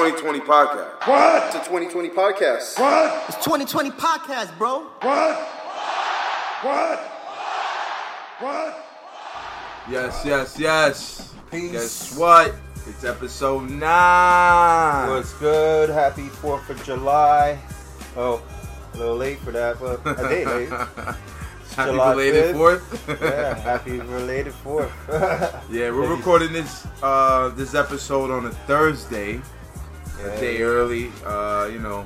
2020 podcast. What? It's a 2020 podcast. What? It's 2020 podcast, bro. What? What? What? Yes, yes, yes. Peace. Guess what? It's episode nine. What's good? Happy 4th of July. Oh, a little late for that, but a day late. Happy July belated 5th. fourth. Yeah, happy related 4th. yeah, we're recording this uh this episode on a Thursday, a day early. Uh, you know,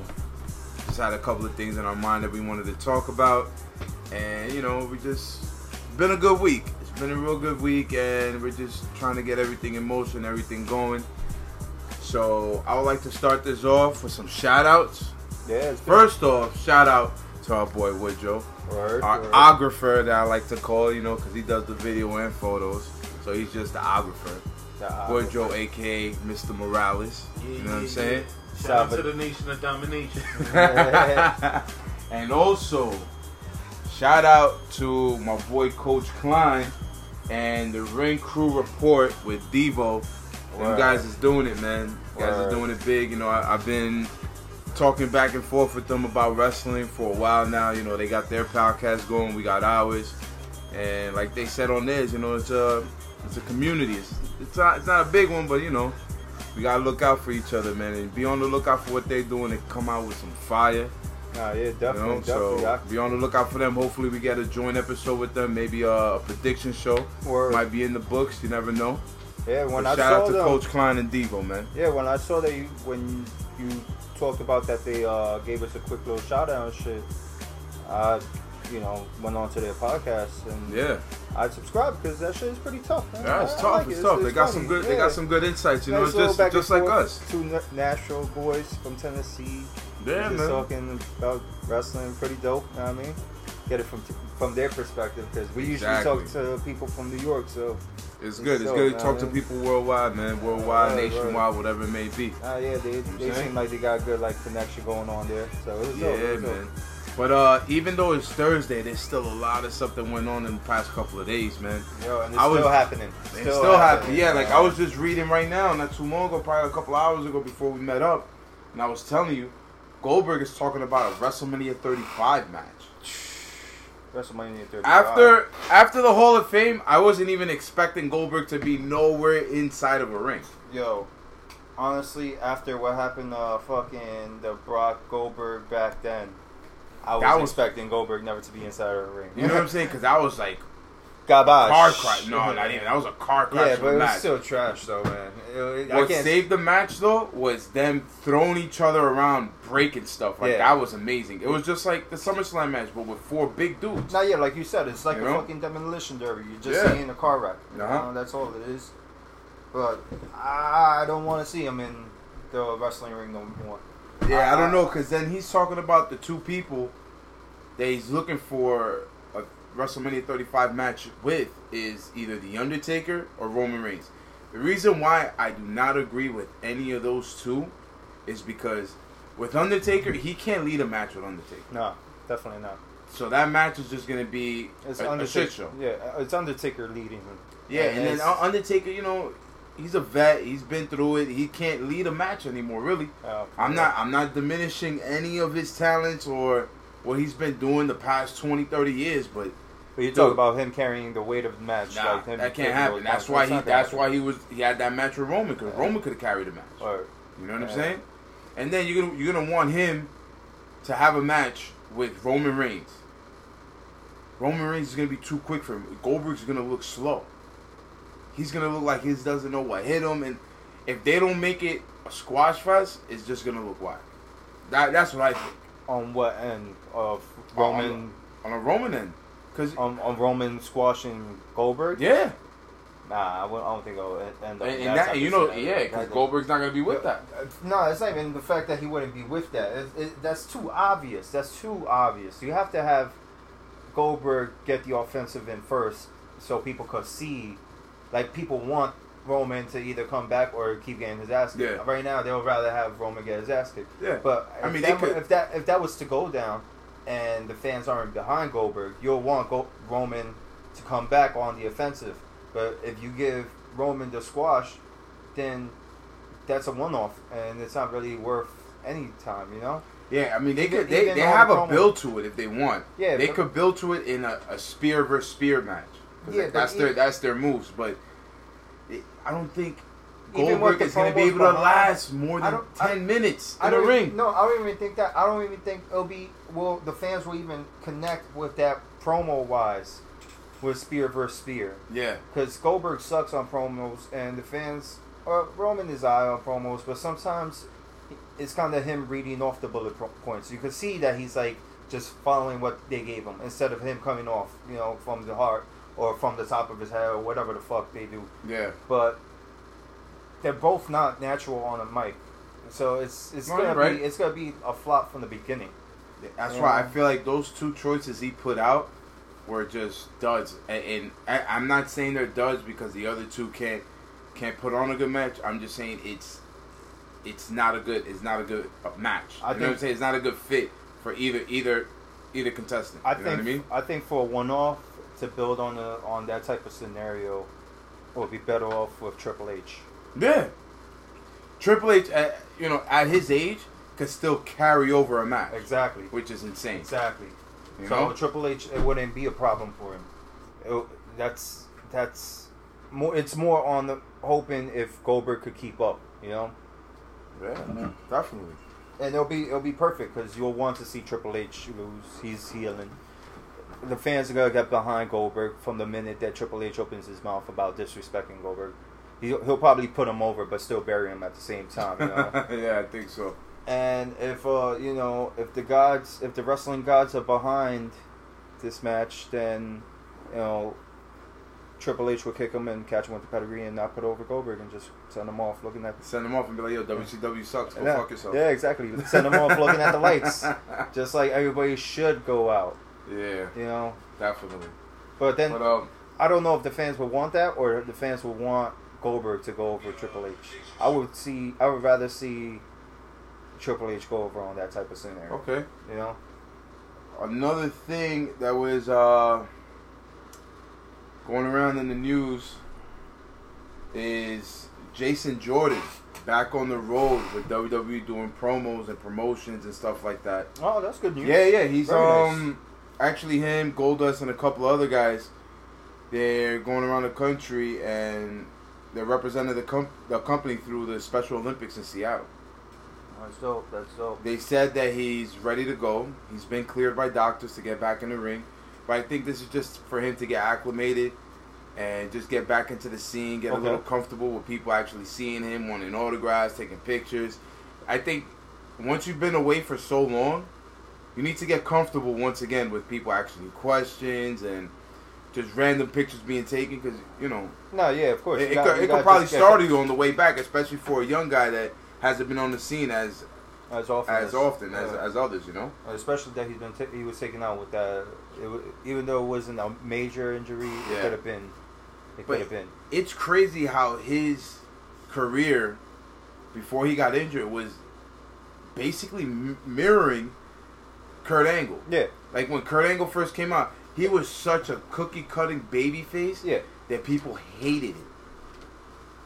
just had a couple of things in our mind that we wanted to talk about, and you know, we just been a good week. It's been a real good week, and we're just trying to get everything in motion, everything going. So I would like to start this off with some shout outs. Yeah, First off, shout out to our boy Woodrow, word, our word. ographer that I like to call, you know, because he does the video and photos. So he's just the ographer. Nah, Woodrow, aka Mr. Morales. You know what I'm saying? Shout out to the nation of domination. and also, shout out to my boy Coach Klein and the Ring Crew Report with Devo. Them guys is doing it, man. You guys Word. are doing it big. You know, I, I've been talking back and forth with them about wrestling for a while now. You know, they got their podcast going, we got ours, and like they said on theirs, you know, it's a it's a community. It's it's not it's not a big one, but you know, we gotta look out for each other, man, and be on the lookout for what they're doing and come out with some fire. Nah, yeah, You definitely, know, definitely. so be on the lookout for them. Hopefully, we get a joint episode with them. Maybe a, a prediction show word. might be in the books. You never know. yeah, when But I shout saw out to them, Coach Klein and Devo, man. Yeah, when I saw that you when you talked about that they uh, gave us a quick little shout out and shit, I you know went on to their podcast and Yeah, I subscribed because that shit is pretty tough. Man. yeah, it's I- I tough. like it's it. tough. they got funny. some good. They got some good insights. You know, Nice it's just just like us. Two na- Nashville boys from Tennessee. Yeah, just man. talking about wrestling, pretty dope. You know what I mean? Get it from from their perspective because we usually talk to people from New York. So It's good. It's good to talk to people worldwide, man. Worldwide, Right, right. nationwide, whatever it may be. uh, yeah, they, they seem like they got good like connection going on there. So it was dope. Yeah, it was dope. But uh, even though it's Thursday, there's still a lot of stuff that went on in the past couple of days, man. Yo, and it's I was- still happening. It's still, happening. Yeah, like I was just reading right now, not too long ago, probably a couple hours ago before we met up, and I was telling you, Goldberg is talking about a WrestleMania 35 match. WrestleMania 35. After after the Hall of Fame, I wasn't even expecting Goldberg to be nowhere inside of a ring. yo, honestly, after what happened, uh, fucking the Brock Goldberg back then, I was, was- expecting Goldberg never to be inside of a ring. You know what I'm saying? Because I was like Garbage. car crash. No, not even. That was a car crash. Yeah, but it was match. still trash though, man. It- it- I What saved the match though was them throwing each other around, breaking stuff. Like Yeah. that was amazing. It was just like the SummerSlam match, but with four big dudes. Not yeah, like you said, it's like You a know? fucking demolition derby. You're just Yeah. seeing a car wreck. You Uh-huh. know, that's all it is. But I don't want to see him in the wrestling ring no more. Yeah, I don't uh-huh. know, cause then he's talking about the two people that he's looking for a WrestleMania 35 match with is either The Undertaker or Roman Reigns. The reason why I do not agree with any of those two is because with Undertaker, he can't lead a match with Undertaker. No, definitely not. So that match is just gonna be It's a, a Undertaker. shit show. Yeah, it's Undertaker leading. Yeah, and then Undertaker, you know, he's a vet. He's been through it. He can't lead a match anymore, really. uh, I'm not I'm not diminishing any of his talents or what he's been doing the past 20, 30 years, but But you talk about him carrying the weight of the match. nah, like him that can't happen. That's why he that's why he was he had that match with Roman because Yeah. Roman could have carried the match. Or- You know what I'm saying? And then you're gonna you're gonna want him to have a match with Roman Reigns. Roman Reigns is gonna be too quick for him. Goldberg's gonna look slow. He's gonna look like he doesn't know what hit him, and if they don't make it a squash fest, it's just gonna look whack. That that's what I think. on what end of On- Roman on a Roman end, because on, on Roman squashing Goldberg? yeah, Nah, I, I don't think it'll end up. and, that and that you know yeah, because Goldberg's not gonna be with that. Uh, no, it's not even the fact that he wouldn't be with that. It, it, that's too obvious. That's too obvious. You have to have Goldberg get the offensive in first, so people could see. Like people want Roman to either come back or keep getting his ass kicked. Yeah. Right now, they'll rather have Roman get his ass kicked. Yeah, But I mean, that, if that if that was to go down, and the fans aren't behind Goldberg, you'll want Go- Roman to come back on the offensive. But if you give Roman the squash, then that's a one-off, and it's not really worth any time. You know. Yeah, I mean they could they, they the have a build to it if they want. Yeah, they could build to it in a, a spear versus spear match. Yeah, but that's their that's their moves. But it, I don't think Goldberg is going to be able to last more than don't- I- ten minutes I in a don't ring. No, I don't even think that. I don't even think it'll be. Well, the fans will even connect with that promo wise with spear versus spear. Yeah, because Goldberg sucks on promos, and the fans. Uh, Roman is eye on promos, but sometimes it's kind of him reading off the bullet po- points. You can see that he's like just following what they gave him instead of him coming off, you know, from the heart or from the top of his head or whatever the fuck they do. yeah. But they're both not natural on a mic, so it's it's gonna right. be it's gonna be a flop from the beginning. That's Yeah. why I feel like those two choices he put out were just duds. And, and I, I'm not saying they're duds because the other two can't can't put on a good match. I'm just saying it's it's not a good it's not a good uh, match. I you know what I'm saying? It's not a good fit for either either either contestant. I you think know what I mean? I think for a one off to build on a on that type of scenario, would be better off with Triple H. Yeah. Triple H, at, you know, at his age, could still carry over a match, Exactly. which is insane. Exactly. You so know? Triple H, it wouldn't be a problem for him. It- that's that's more. It's more on the hoping if Goldberg could keep up, you know, Yeah, definitely. and it'll be it'll be perfect because you'll want to see Triple H lose. He's healing. The fans are gonna get behind Goldberg from the minute that Triple H opens his mouth about disrespecting Goldberg. He'll, he'll probably put him over, but still bury him at the same time. You know. yeah, I think so. And if uh, you know, if the gods, if the wrestling gods are behind this match, then you know, Triple H will kick him and catch him with the pedigree and not put over Goldberg and just send him off looking at. Send him off and be like, yo, WCW sucks. Go yeah, fuck yourself. yeah, exactly. Send him off looking at the lights, just like everybody should go out. Yeah, You know, definitely. but then But um, I don't know if the fans would want that or if the fans would want Goldberg to go over Triple H. I would see. I would rather see Triple H go over on that type of scenario. okay. You know. Another thing that was uh going around in the news is Jason Jordan back on the road with WWE doing promos and promotions and stuff like that. Oh, that's good news. Yeah, yeah, he's Very nice. Actually him, Goldust, and a couple other guys. They're going around the country and they're representing the com- the company through the Special Olympics in Seattle. Oh, that's dope. That's dope. They said that he's ready to go. He's been cleared by doctors to get back in the ring. But I think this is just for him to get acclimated and just get back into the scene, get Okay. a little comfortable with people actually seeing him, wanting autographs, taking pictures. I think once you've been away for so long, you need to get comfortable once again with people asking you questions and just random pictures being taken because, you know, No, yeah, of course. it, it got- could, it could probably start you on the way back, especially for a young guy that hasn't been on the scene as as often as often as, yeah. as others, you know. especially that he's been ta- he was taken out with that. It, even though it wasn't a major injury, it Yeah. could have been. It could have been. It's crazy how his career before he got injured was basically m- mirroring Kurt Angle. Yeah, Like when Kurt Angle first came out, he was such a cookie cutting baby face yeah. that people hated it.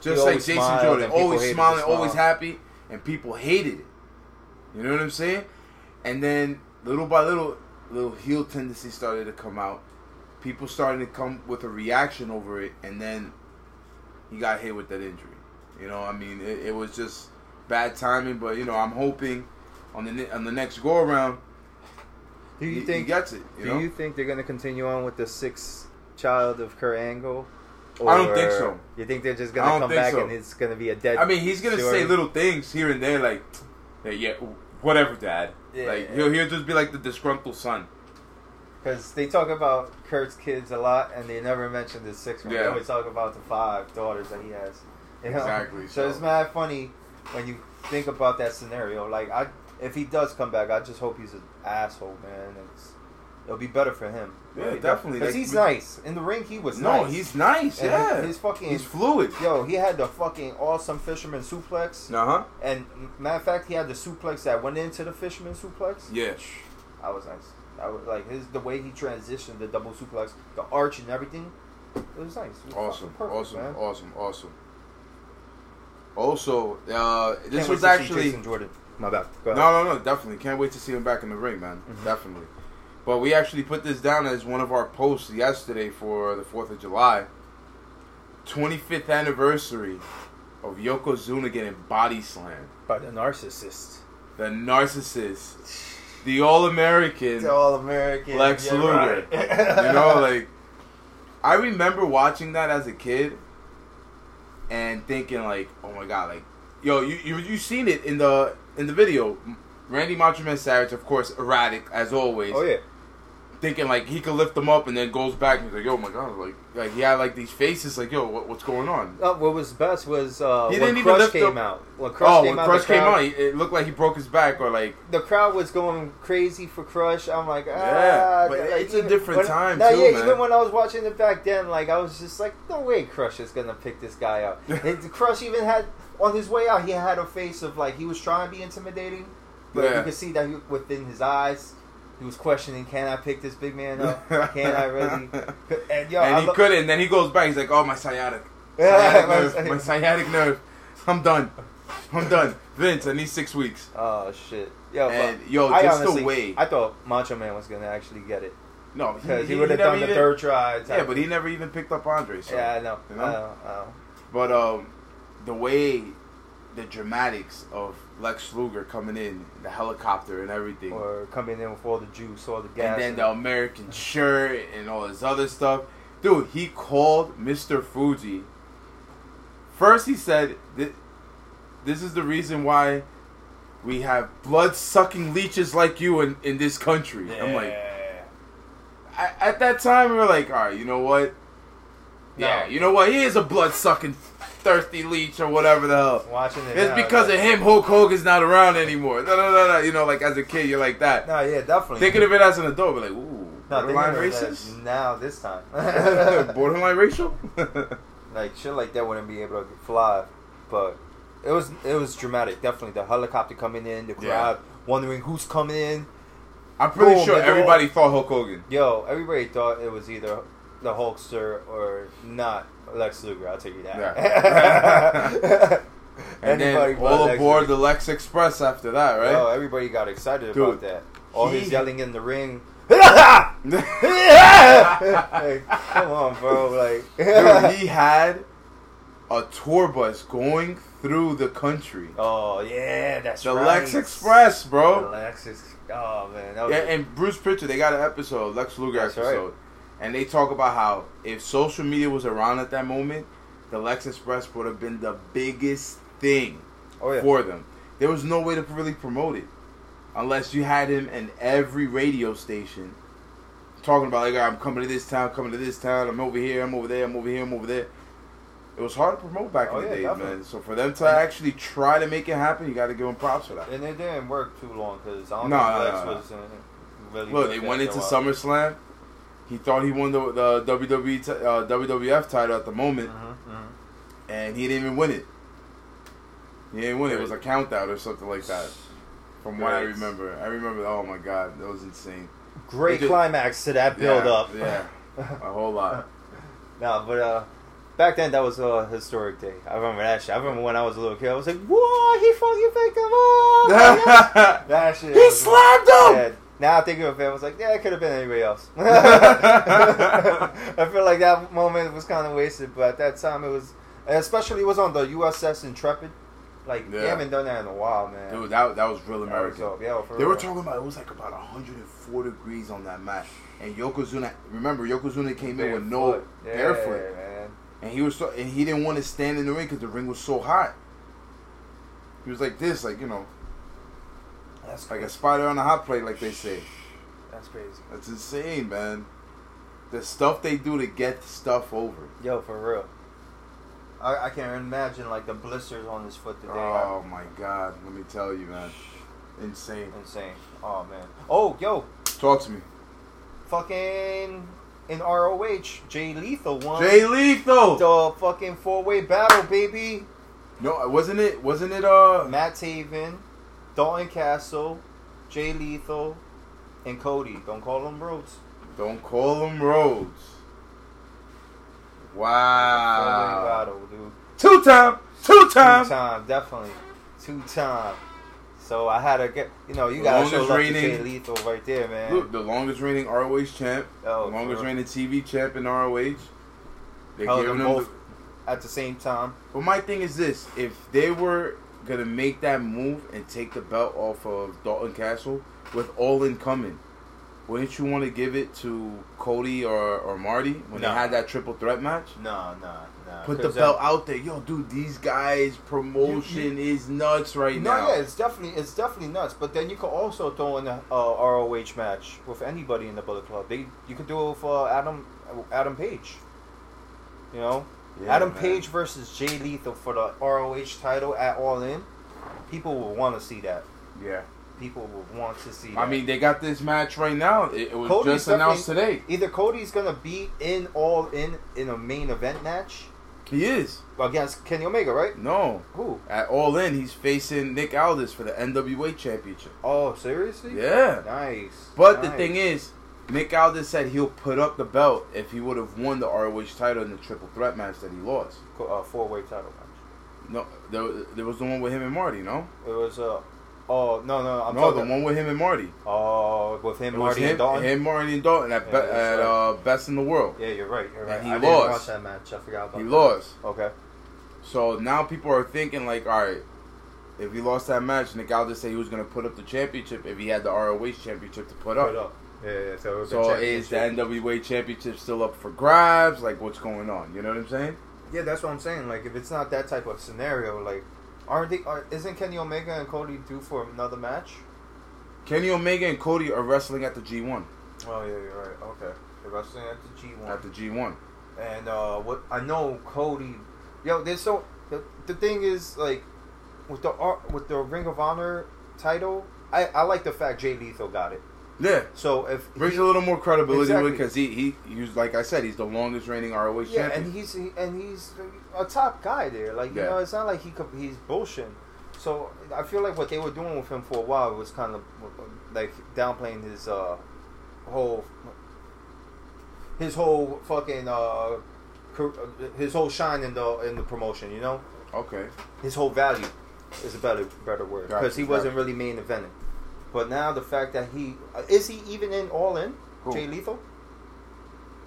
Just like Jason Jordan, always smiling, smile. always happy, and people hated it. You know what I'm saying? And then little by little, little heel tendency started to come out. People started to come with a reaction over it, and then he got hit with that injury. You know, I mean, it, it was just bad timing. But you know, I'm hoping on the on the next go around, Do you he, think? he gets it. You do know? you think they're gonna continue on with the sixth child of Kurt Angle? I don't think so. You think they're just gonna come back so. and it's gonna be a dead? I mean, he's gonna story? say little things here and there, like, "Yeah, yeah whatever, Dad." Yeah. Like he'll he'll just be like the disgruntled son. Because they talk about Kurt's kids a lot, and they never mention the sixth one. They Yeah. always talk about the five daughters that he has. You know? Exactly, So, so- it's mad funny when you think about that scenario. Like, I, if he does come back, I just hope he's an asshole, man. It's, it'll be better for him. Yeah, definitely. Because he's nice in the ring. He was No, nice. he's nice. And yeah, his fucking- he's fluid. Yo, he had the fucking awesome fisherman suplex. Uh huh. And matter of fact, he had the suplex that went into the fisherman suplex. Yeah. That was nice. That was like his the way he transitioned the double suplex, the arch and everything. It was nice. It was Awesome. perfect, awesome. man. Awesome. Awesome. Also, uh, this was actually Jason Jordan. My bad. Go no, ahead. no, no, definitely can't wait to see him back in the ring, man. Mm-hmm. Definitely. But we actually put this down as one of our posts yesterday for the Fourth of July. 25th anniversary of Yokozuna getting body slammed. By the narcissist. The narcissist, the All American. The all American. Lex yeah, Luger. right. you know, like I remember watching that as a kid and thinking like, oh my god, like yo, you you you seen it in the in the video. Randy Macho Man Savage, of course, erratic as always. oh yeah. Thinking like he could lift them up and then goes back and he's like, yo, my god, like like he had like these faces like, yo, what, what's going on? Uh, what was best was uh, He when didn't Crush lift came out. When Crush oh, came when out, Crush the came crowd, out, it looked like he broke his back or like the crowd was going crazy for Crush. I'm like, ah, Yeah, but like, it's a different when- time, no, too, yeah, man. even when I was watching it back then, like I was just like, no way, Crush is gonna pick this guy up." and Crush even had on his way out, he had a face of like he was trying to be intimidating, but Yeah. you could see that he, within his eyes. He was questioning, "Can I pick this big man up? Can I really?" And yo, and I he lo- couldn't. And then he goes back. He's like, "Oh, my sciatic, sciatic my nerve, sciatic- my sciatic nerve. I'm done. I'm done. Vince, I need six weeks." Oh shit, yo, And, yo, I just the way- I thought Macho Man was gonna actually get it No, because he, he would have done the even- third try. Yeah, but he never even picked up Andre. So. Yeah, I know. You know? I know. I know. But um, the way, the dramatics of Lex Luger coming in, the helicopter and everything, Or coming in with all the juice, all the gas. and then the American shirt and all this other stuff. Dude, he called Mr. Fuji. First, he said, "This is the reason why we have blood-sucking leeches like you in, in this country." I'm like, I, at that time, we were like, "All right, you know what? Yeah, No. you know what? He is a blood-sucking, thirsty leech or whatever the hell." watching it. It's now, because of him Hulk Hogan's not around anymore. No, no, no, no. You know, like as a kid, you're like that. No, yeah, definitely. Thinking of it as an adult, we're like, ooh, no, borderline thinking of it racist? now this time. borderline racial? like shit like that wouldn't be able to fly, but it was it was dramatic. Definitely the helicopter coming in, the Yeah. crowd wondering who's coming in. I'm pretty Boom, sure everybody thought Hulk Hogan. Yo, everybody thought it was either the Hulkster or not Lex Luger. I'll tell you that. And Anybody then all Lex aboard Luger. the Lex Express after that, right? Oh, everybody got excited Dude, about that. Oh, all his yelling in the ring. like, come on, bro. Like, Dude, he had a tour bus going through the country. oh yeah, that's The right. Lex Express, The bro. Lexus. Oh man, that was Yeah, and Bruce Pritchard, they got an episode, Lex Luger That's right. And they talk about how if social media was around at that moment, the Lex Express would have been the biggest thing oh yeah. for them. There was no way to really promote it unless you had him in every radio station talking about like I'm coming to this town, coming to this town, I'm over here, I'm over there, I'm over here, I'm over there. It was hard to promote back Oh, in the yeah, days, definitely. man. So for them to actually try to make it happen, you got to give them props for that. And it didn't work too long because I don't No, think Lex no, no. was really. Look, they went into. SummerSlam. He thought he won the, the WWE t- uh, WWF title at the moment, Mhm, mhm. and he didn't even win it. He didn't win it. It was a count out or something like that. From what I remember, I remember. Oh my god, that was insane. Great just- climax to that build yeah, up. Yeah, a whole lot. No, but uh, back then that was a historic day. I remember that shit. I remember when I was a little kid. I was like, "Whoa, he fucking picked him up!" That shit. he slammed him. Yeah. Now I think of it, I was like, yeah, it could have been anybody else. I feel like that moment was kind of wasted, but at that time it was, especially it was on the USS Intrepid. Like, Yeah. they haven't done that in a while, man. Dude, that that was real That was American. Yeah, for They were talking about it was like about 104 degrees on that match, and Yokozuna. Remember, Yokozuna came in with no Barefoot. Yeah, barefoot, man. and he was so, and he didn't want to stand in the ring because the ring was so hot. He was like this, like you know, That's like a spider on a hot plate, like they say. That's crazy. That's insane, man. The stuff they do to get stuff over. Yo, for real. I, I can't imagine like the blisters on his foot today. Oh my god, let me tell you, man. Insane. Insane. Oh man. Oh, yo, Talk to me. fucking in ROH, Jay Lethal won Jay Lethal. the fucking four way battle, baby. No, wasn't it? Wasn't it? Uh, Matt Taven, Dalton Castle, Jay Lethal, and Cody. Don't call them Rhodes. don't call them Rhodes. Wow. Two time. Two time. Two time, definitely. Two time. So I had to get, you know, you gotta show longest love to Jay Lethal right there, man. Look, the longest reigning ROH champ, Oh, the longest reigning TV champ in ROH. They Held them both The, at the same time. but my thing is this: if they were gonna make that move and take the belt off of Dalton Castle with All In coming, wouldn't you want to give it to Cody or, or Marty when No. they had that triple threat match? No, no, no. Put the belt uh, out there, yo, dude. These guys' promotion is nuts right No, now. yeah, it's definitely it's definitely nuts. But then you could also throw in a uh, ROH match with anybody in the Bullet Club. They you could do it with uh, Adam Adam Page. You know, Yeah, Adam man. Page versus Jay Lethal for the ROH title at All In. People will want to see that. Yeah, People will want to see. That. I mean, they got this match right now. It, it was Cody's just announced today. either Cody's gonna be in All In in a main event match He is. against Kenny Omega, right? No, Who? at All In, he's facing Nick Aldis for the NWA Championship. Oh, seriously? Yeah. Nice. But the thing is, Nick Aldis said he'll put up the belt if he would have won the ROH title in the triple threat match that he lost. Uh, four way title match. No, there, there was the one with him and Marty, no? It was uh oh no no I'm no, the one with him and Marty. oh with him It Marty him, and Dalton. him, Marty, and Dalton at, Yeah, be, at uh, Best in the World. Yeah, you're right. You're right. And he I lost. watch that match. I forgot about. He that. lost. Okay. So now people are thinking like, all right, if he lost that match, Nick Aldis said he was going to put up the championship if he had the ROH championship to put up. Put up. Yeah, yeah. So, So is the. NWA championship still up for grabs? Like, what's going on? You know what I'm saying? Yeah, that's what I'm saying. Like, if it's not that type of scenario, like, aren't they? Are, isn't Kenny Omega and Cody due for another match? Kenny Omega and Cody are wrestling at the G1. Oh yeah, you're right. Okay, they're wrestling at the G1. At the G1. And uh, what I know, Cody, yo, there's so the, the thing is like with the with the Ring of Honor title, I, I like the fact Jay Lethal got it. Yeah. So if Brings he- a little more credibility Exactly. because he, he he was like I said he's the longest reigning ROH yeah, champion. and he's he, and he's a top guy there. Like you Yeah. know, it's not like he could, he's bullshitting. So I feel like what they were doing with him for a while was kind of like downplaying his uh whole his whole fucking uh his whole shine in the in the promotion. You know. okay. his whole value is a better better word because he wasn't really main eventing. But now the fact that he uh, is he even in All In Who? Jay Lethal?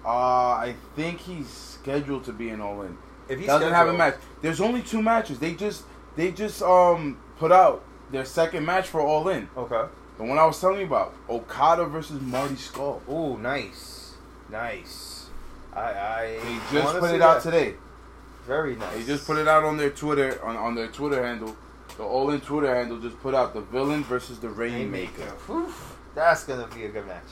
Uh, I think he's scheduled to be in All In. If he's Doesn't have a match. There's only two matches. They just they just um put out their second match for All In. Okay. The one I was telling you about, Okada versus Marty Scurll. Oh, nice, nice. I I He just put it out today. Very nice. They just put it out on their Twitter on, on their Twitter handle. The All In Twitter handle just put out the villain versus the Rainmaker. That's gonna be a good match.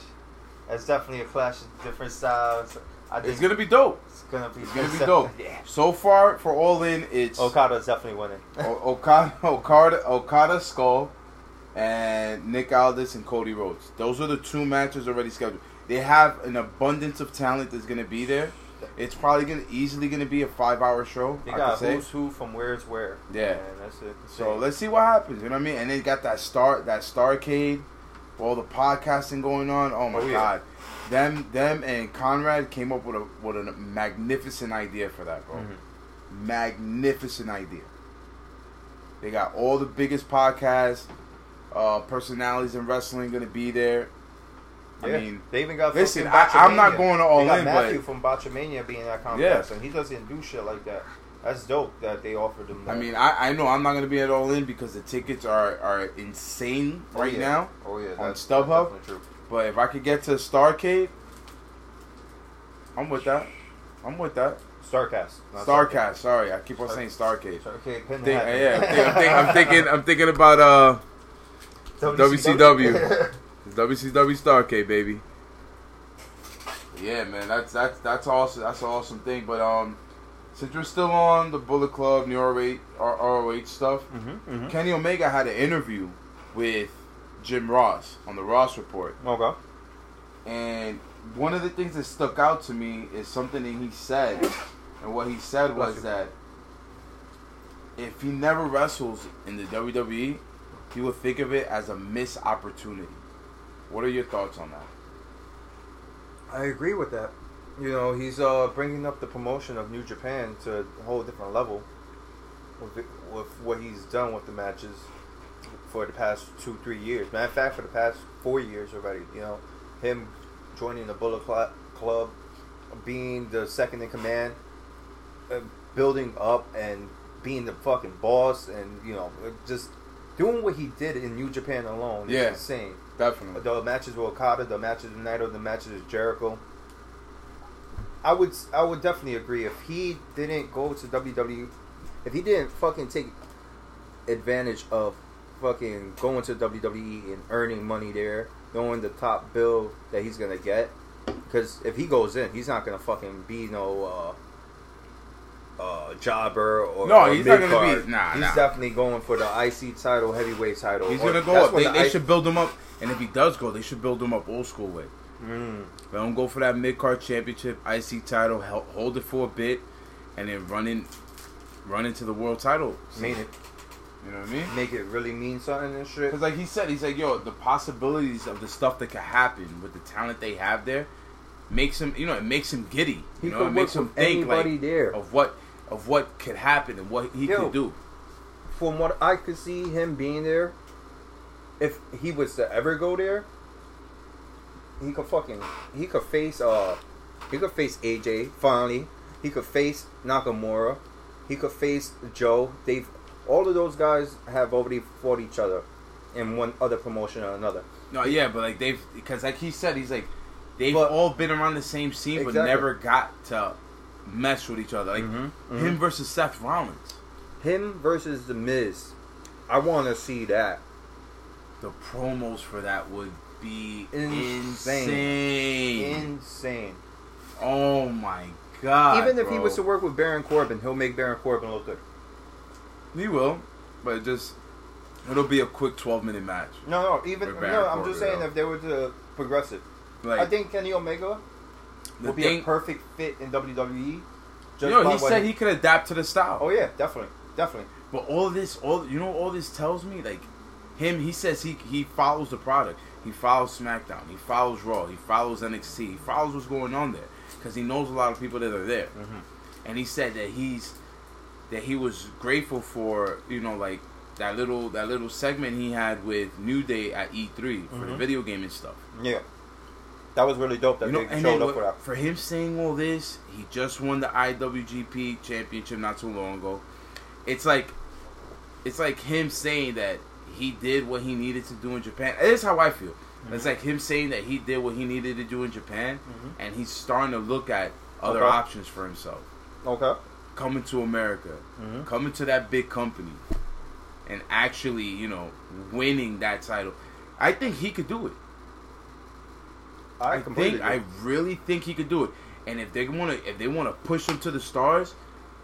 That's definitely a clash of different styles. I think It's gonna be dope. It's gonna be. It's gonna be dope. Yeah. So far for All In, it's Okada's definitely winning. O- Okada, Okada, Okada Scurll, and Nick Aldis and Cody Rhodes. Those are the two matches already scheduled. They have an abundance of talent that's gonna be there. It's probably gonna easily gonna be a five hour show. They I got who's who from where's where. Yeah. And that's it. So let's see what happens. You know what I mean? And they got that star that Starcade, all the podcasting going on. Oh my Oh, yeah. god, them them and Conrad came up with a with a magnificent idea for that, bro. Mhm. Magnificent idea. They got all the biggest podcasts, uh, personalities in wrestling gonna be there. I Yeah. mean, they even got listen, I- I'm not going to All they got In, Matthew but- from Botchamania being at Starcast, Yeah. and he doesn't do shit like that. That's dope that they offered him. That. I mean, I, I know I'm not gonna be at All In because the tickets are are insane Oh, right yeah. now. oh yeah, on StubHub? that's definitely true. But if I could get to Starcade, I'm with that. I'm with that. Starcast, Starcast. Sorry, I keep on Star- saying Starcade. Pin Think, yeah, I'm, think, I'm thinking. I'm thinking about uh WCW. WCW Starcade, baby. Yeah, man, that's that's that's awesome. That's an awesome thing. But um, since we're still on the Bullet Club, New ROH, ROH stuff, Mm-hmm, mm-hmm. Kenny Omega had an interview with Jim Ross on the Ross Report. Okay. And one of the things that stuck out to me is something that he said. And what he said was that if he never wrestles in the WWE, he would think of it as a missed opportunity. What are your thoughts on that? I agree with that. You know, he's uh, bringing up the promotion of New Japan to a whole different level. with, it- with what he's done with the matches for the past two, three years. Matter of fact, for the past four years already. You know, him joining the Bullet Cl- Club, being the second in command, uh, building up and being the fucking boss, and you know, just doing what he did in New Japan alone is Yeah. insane. Definitely. The matches with Okada, the matches with Naito, the matches with Jericho. I would I would definitely agree if he didn't go to WWE, if he didn't fucking take advantage of fucking going to WWE and earning money there, knowing the top bill that he's gonna get, because if he goes in, he's not gonna fucking be no uh, uh, jobber or No, or he's not gonna be- nah, He's nah. definally going for the IC title, heavyweight title. He's Or gonna go up. They, the they I- should build him up, and if he does go, they should build him up old school way. Mm. Let him go for that mid card championship, IC title, hold it for a bit, and then run in, run into the world title. Mean it. You know what I mean? make it really mean something and shit. Because like he said, he's like, yo, the possibilities of the stuff that could happen with the talent they have there makes him, you know, it makes him giddy. He know, could it makes him think like there. of what of what could happen and what he Yo. could do. From what I could see him being there, if he was to ever go there, he could fucking he could face uh he could face AJ finally. He could face Nakamura. He could face Joe. They've all of those guys have already fought each other in one other promotion or another. No, yeah, but like they've because like he said, he's like they've But- all been around the same scene, but never got to mess with each other. Like Mhm, him versus Seth Rollins. Him versus the Miz. I want to see that. The promos for that would be Insane. insane. Insane. oh my god! Even if he was to work with Baron Corbin, he'll make Baron Corbin look good. he will, but it just it'll be a quick twelve minute match. No, no, even no. Baron I'm just saying though. if they were to progress it, Like I think Kenny Omega would be thing, a perfect fit in WWE. you know, he said he could adapt to the style. Oh yeah, definitely, definitely. But all this, all you know, all this tells me like him. He says he he follows the product. He follows SmackDown. He follows Raw. He follows NXT. He follows what's going on there because he knows a lot of people that are there. Mm-hmm. And he said that he's that he was grateful for you know like that little that little segment he had with New Day at E3 for the mm-hmm. video game and stuff. Yeah, that was really dope that You know, they showed then up for that. for him saying all this, he just won the IWGP championship not too long ago. It's like, it's like him saying that he did what he needed to do in Japan. Is how I feel. It's like him saying that he did what he needed to do in Japan, and he's starting to look at other Okay. options for himself. Okay. Coming to America, Mhm. coming to that big company, and actually, you know, winning that title. I think he could do it. I, I completely. think I really think he could do it. And if they want to, if they want to push him to the stars,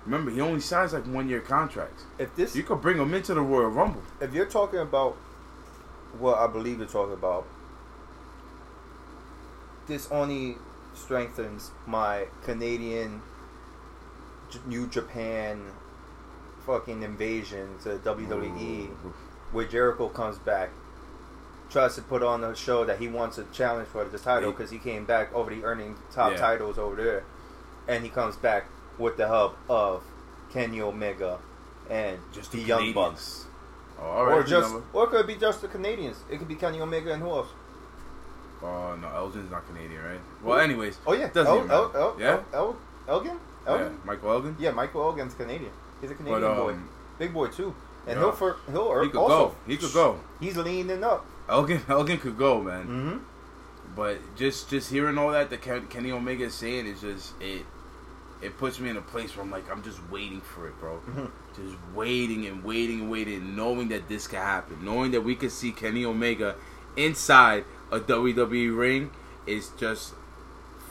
remember he only signs like one year contracts. if this, You could bring him into the Royal Rumble. if you're talking about what I believe you're talking about, this only strengthens my Canadian J- New Japan fucking invasion to WWE, where Jericho comes back, tries to put on a show that he wants a challenge for the title because he came back already earning top Yeah. titles over there, and he comes back with the help of Kenny Omega and Just the the Young. Bucks. Oh, Or just, number- or it could be just the Canadians. It could be Kenny Omega and who else? Oh no, Elgin's not Canadian, right? Well, anyways. Oh yeah, doesn't El, El. El, yeah, El, El, Elgin, yeah, Elgin. Michael Elgin. Yeah, Michael Elgin's Canadian. He's a Canadian But boy, um, big boy too. And yeah. he'll for he'll he could also go. He could go. He's leaning up. Elgin, Elgin could go, man. Mm-hmm. But just just hearing all that that Ken- Kenny Omega is saying is just it. It puts me in a place where I'm like I'm just waiting for it, bro. Mhm. Just waiting and waiting and waiting, knowing that this could happen, knowing that we could see Kenny Omega inside a WWE ring is just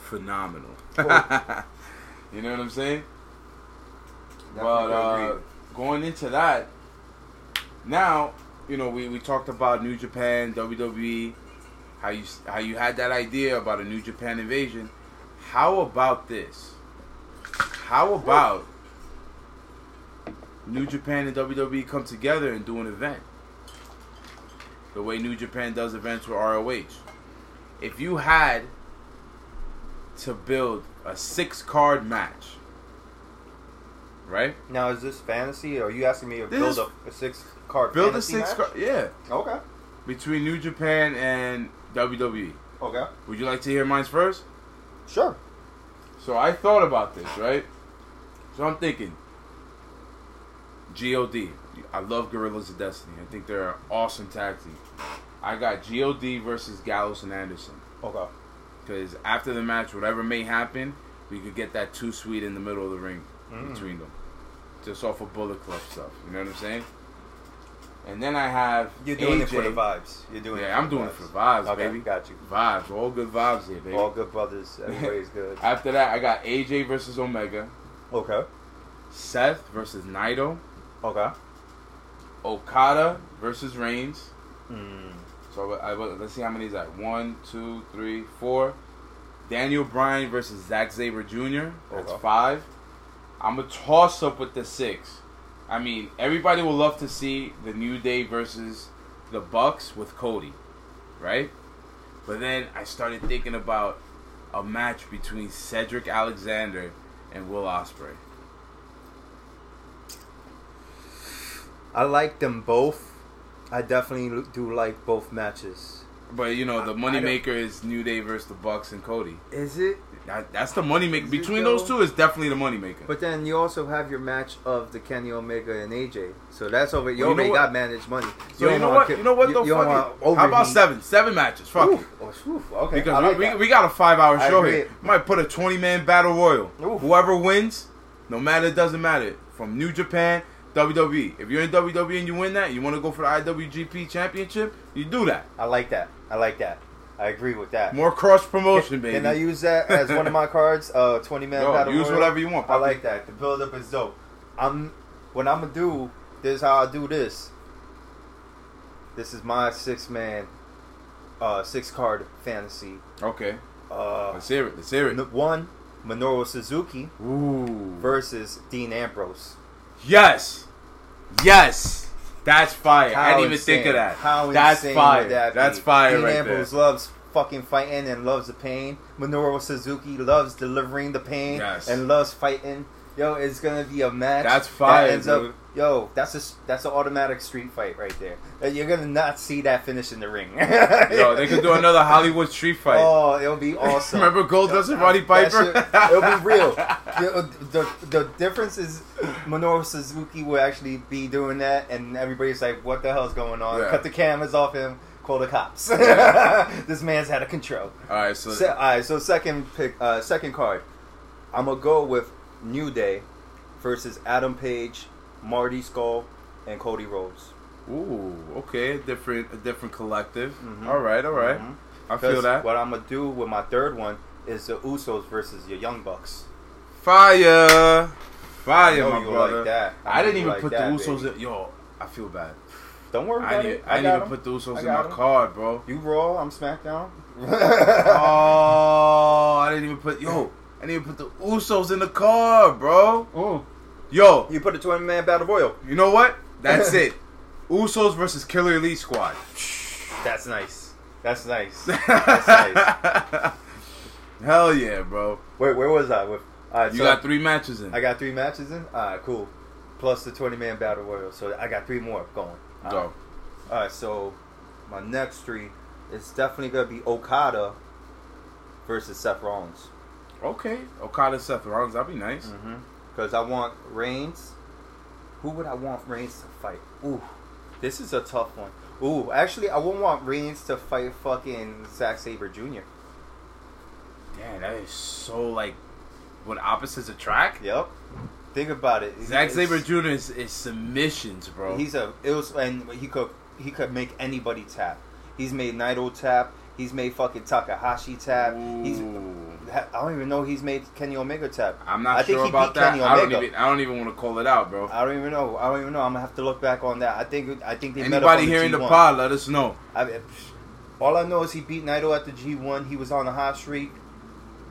phenomenal. you know what I'm saying? Definitely But uh, going into that, now you know we, we talked about New Japan, WWE, how you how you had that idea about a New Japan invasion. How about this? How about New Japan and WWE come together and do an event? The way New Japan does events with ROH. If you had to build a six card match right? Now, is this fantasy? Or are you asking me to This build is- a, a six card Build a six. match? Car- yeah, Okay. between New Japan and WWE. Okay. Would you like to hear mine first? Sure. So I thought about this, right? So I'm thinking, God. I love Guerrillas of Destiny. I think they're an awesome tag team. I got God versus Gallows and Anderson Okay. because after the match, whatever may happen, we could get that too sweet in the middle of the ring Mm. between them, just off of Bullet Club stuff. You know what I'm saying? And then I have You're doing AJ. it for the vibes. You're doing it. Yeah, for I'm doing vibes. it for the vibes, Okay, baby. got you. Vibes, all good vibes here, baby. All good brothers. Everybody's good. After that, I got AJ versus Omega, Okay. Seth versus Naito, Okay. Okada versus Reigns. Mm. So I, I- let's see how many is that. One, two, three, four. Daniel Bryan versus Zack Sabre Jr. That's Okay. five. I'm a toss up with the six. I mean, everybody will love to see the New Day versus the Bucks with Cody, right? But then I started thinking about a match between Cedric Alexander and Will Ospreay. I like them both. I definitely do like both matches. But you know, the moneymaker is New Day versus the Bucks and Cody. Is it? That, that's the moneymaker. Between though? those two is definitely the moneymaker. But then you also have your match of the Kenny Omega and AJ. So that's over. You Well, you know already got managed money. So you, don't know what? ki- You know what? you- though, you don't fuck wanna it. How about seven? Seven matches. Fuck Oof. it. Oh, oof. Okay. Because like we, that. we, we got a five hour show here. Might put a 20 man battle royal. Oof. Whoever wins, no matter, it doesn't matter. From New Japan, WWE. If you're in WWE and you win that, you want to go for the IWGP Championship, you do that. I like that. I like that. I agree with that. More cross promotion, baby. Can I use that as one of my cards? Uh, twenty man battle. use whatever you want, I like that. The build up is dope. I'm what I'm gonna do. This is how I do this. This is my six man, uh, six card fantasy. Okay. Uh, Let's hear it. Let's hear it. one Minoru Suzuki Ooh. versus Dean Ambrose. Yes. Yes. That's fire. I didn't even insane- think of that. How That's insane fire. would that That's be? fire Dean right Ambrose there. loves fucking fighting and loves the pain. Minoru Suzuki loves delivering the pain Yes. and loves fighting. Yo, it's gonna be a match. That's fire, that ends dude. Up, yo, that's a that's an automatic street fight right there. You're gonna not see that finish in the ring. Yo, they could do another Hollywood street fight. Oh, it'll be awesome. Remember Goldust and Roddy Piper? shit- it'll be real. The, the, the difference is Minoru Suzuki will actually be doing that, and everybody's like, "What the hell's going on?" Yeah. Cut the cameras off him. Call the cops. this man's out of control. All right, so Se- all right, so second pick, uh, second card. I'm gonna go with New Day versus Adam Page, Marty Scurll, and Cody Rhodes. ooh, okay, different, a different collective. Mhm. All right, all right. Mhm. I feel that. What I'm gonna do with my third one is the Usos versus your Young Bucks. Fire, fire, my brother. like that. I I, didn't even like put that, the Usos. baby. In, yo, I feel bad. Don't worry I about didn't, it. I didn't got even 'em. put the Usos in my my 'em. card, bro. You Raw, I'm SmackDown. Oh, I didn't even put yo. I didn't even put the Usos in the card, bro. Ooh. Yo, You put a 20 man battle royal. you know what? That's it. Usos versus Killer Elite Squad. That's nice. That's nice. That's nice. Hell yeah, bro. Wait, where was I? With all right, You so got three matches in. I got three matches in. All right, cool. Plus the 20 man battle royal, so I got three more going. All Go. right. All right, so my next three is definitely gonna be Okada versus Seth Rollins. Okay. Okada, Seth Rollins, that'd be nice. Mm-hmm. Because I want Reigns. Who would I want Reigns to fight? Ooh, this is a tough one. Ooh, actually, I wouldn't want Reigns to fight fucking Zack Sabre Jr. Damn, that is so like when opposites attract. Yep. Think about it. Zack Sabre Jr. Is, is submissions, bro. He's a it was and he could he could make anybody tap. He's made Naito tap. He's made fucking Takahashi tap. He's I don't even know he's made Kenny Omega tap. I'm not I think sure he about beat that. Kenny I don't Omega. even. I don't even want to call it out, bro. I don't even know. I don't even know. I'm gonna have to look back on that. I think I think they Anybody on the the G1. pod, let us know. I, all I know is he beat Naito at the G1. He was on a hot streak,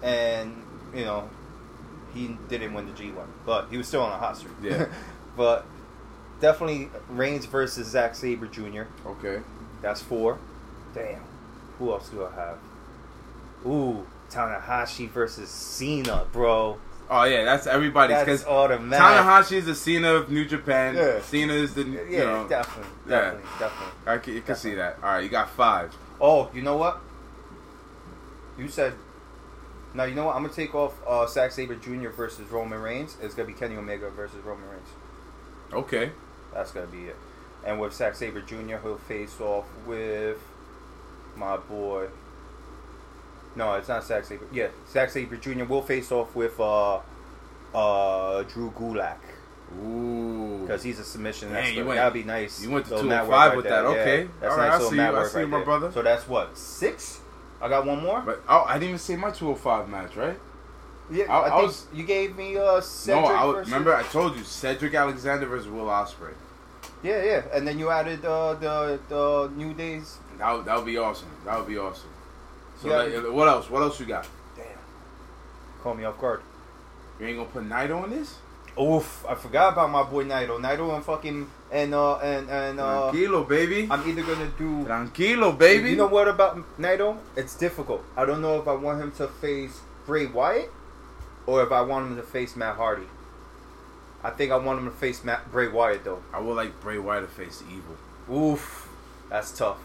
and you know, he didn't win the G1, but he was still on a hot streak. Yeah. but definitely Reigns versus Zack Sabre Jr. Okay. That's four. Damn. Who else do I have? Ooh, Tanahashi versus Cena, bro. Oh yeah, that's everybody's That's because automatic. Tanahashi is the Cena of New Japan. Yeah. Cena is the Yeah, know. definitely, yeah. definitely, definitely. I can, you can see that. All right, you got five. Oh, you know what? You said. Now you know what? I'm gonna take off uh, Zack Sabre Jr. versus Roman Reigns. It's gonna be Kenny Omega versus Roman Reigns. Okay. That's gonna be it. And with Zack Sabre Jr., he'll face off with my boy. No, it's not Zack Sabre. Yeah, Zack Sabre Jr. will face off with uh, uh, Drew Gulak Ooh. because he's a submission. You the- went- that'd be nice. you went to two and mat work five right with there. that. Yeah, Okay. that's All right, nice I see you. I see you, my there. brother. So that's what six. I got one more. But oh, I didn't even say my 205 match, right? Yeah, I- I, I think was- you gave me uh Cedric no, I was, versus- remember I told you Cedric Alexander versus Will Ospreay. Yeah, yeah, and then you added uh, the the New Days. That would, that would be awesome. That would be awesome. So Yeah, like, what else? What else you got? Damn, call me off guard. You ain't gonna put Naito on this? Oof, I forgot about my boy Naito. Naito and fucking and uh and and uh, Tranquilo, baby. I'm either gonna do. Tranquilo, baby. You know what about Naito? It's difficult. I don't know if I want him to face Bray Wyatt or if I want him to face Matt Hardy. I think I want him to face Matt Bray Wyatt though. I would like Bray Wyatt to face Evil. Oof, that's tough.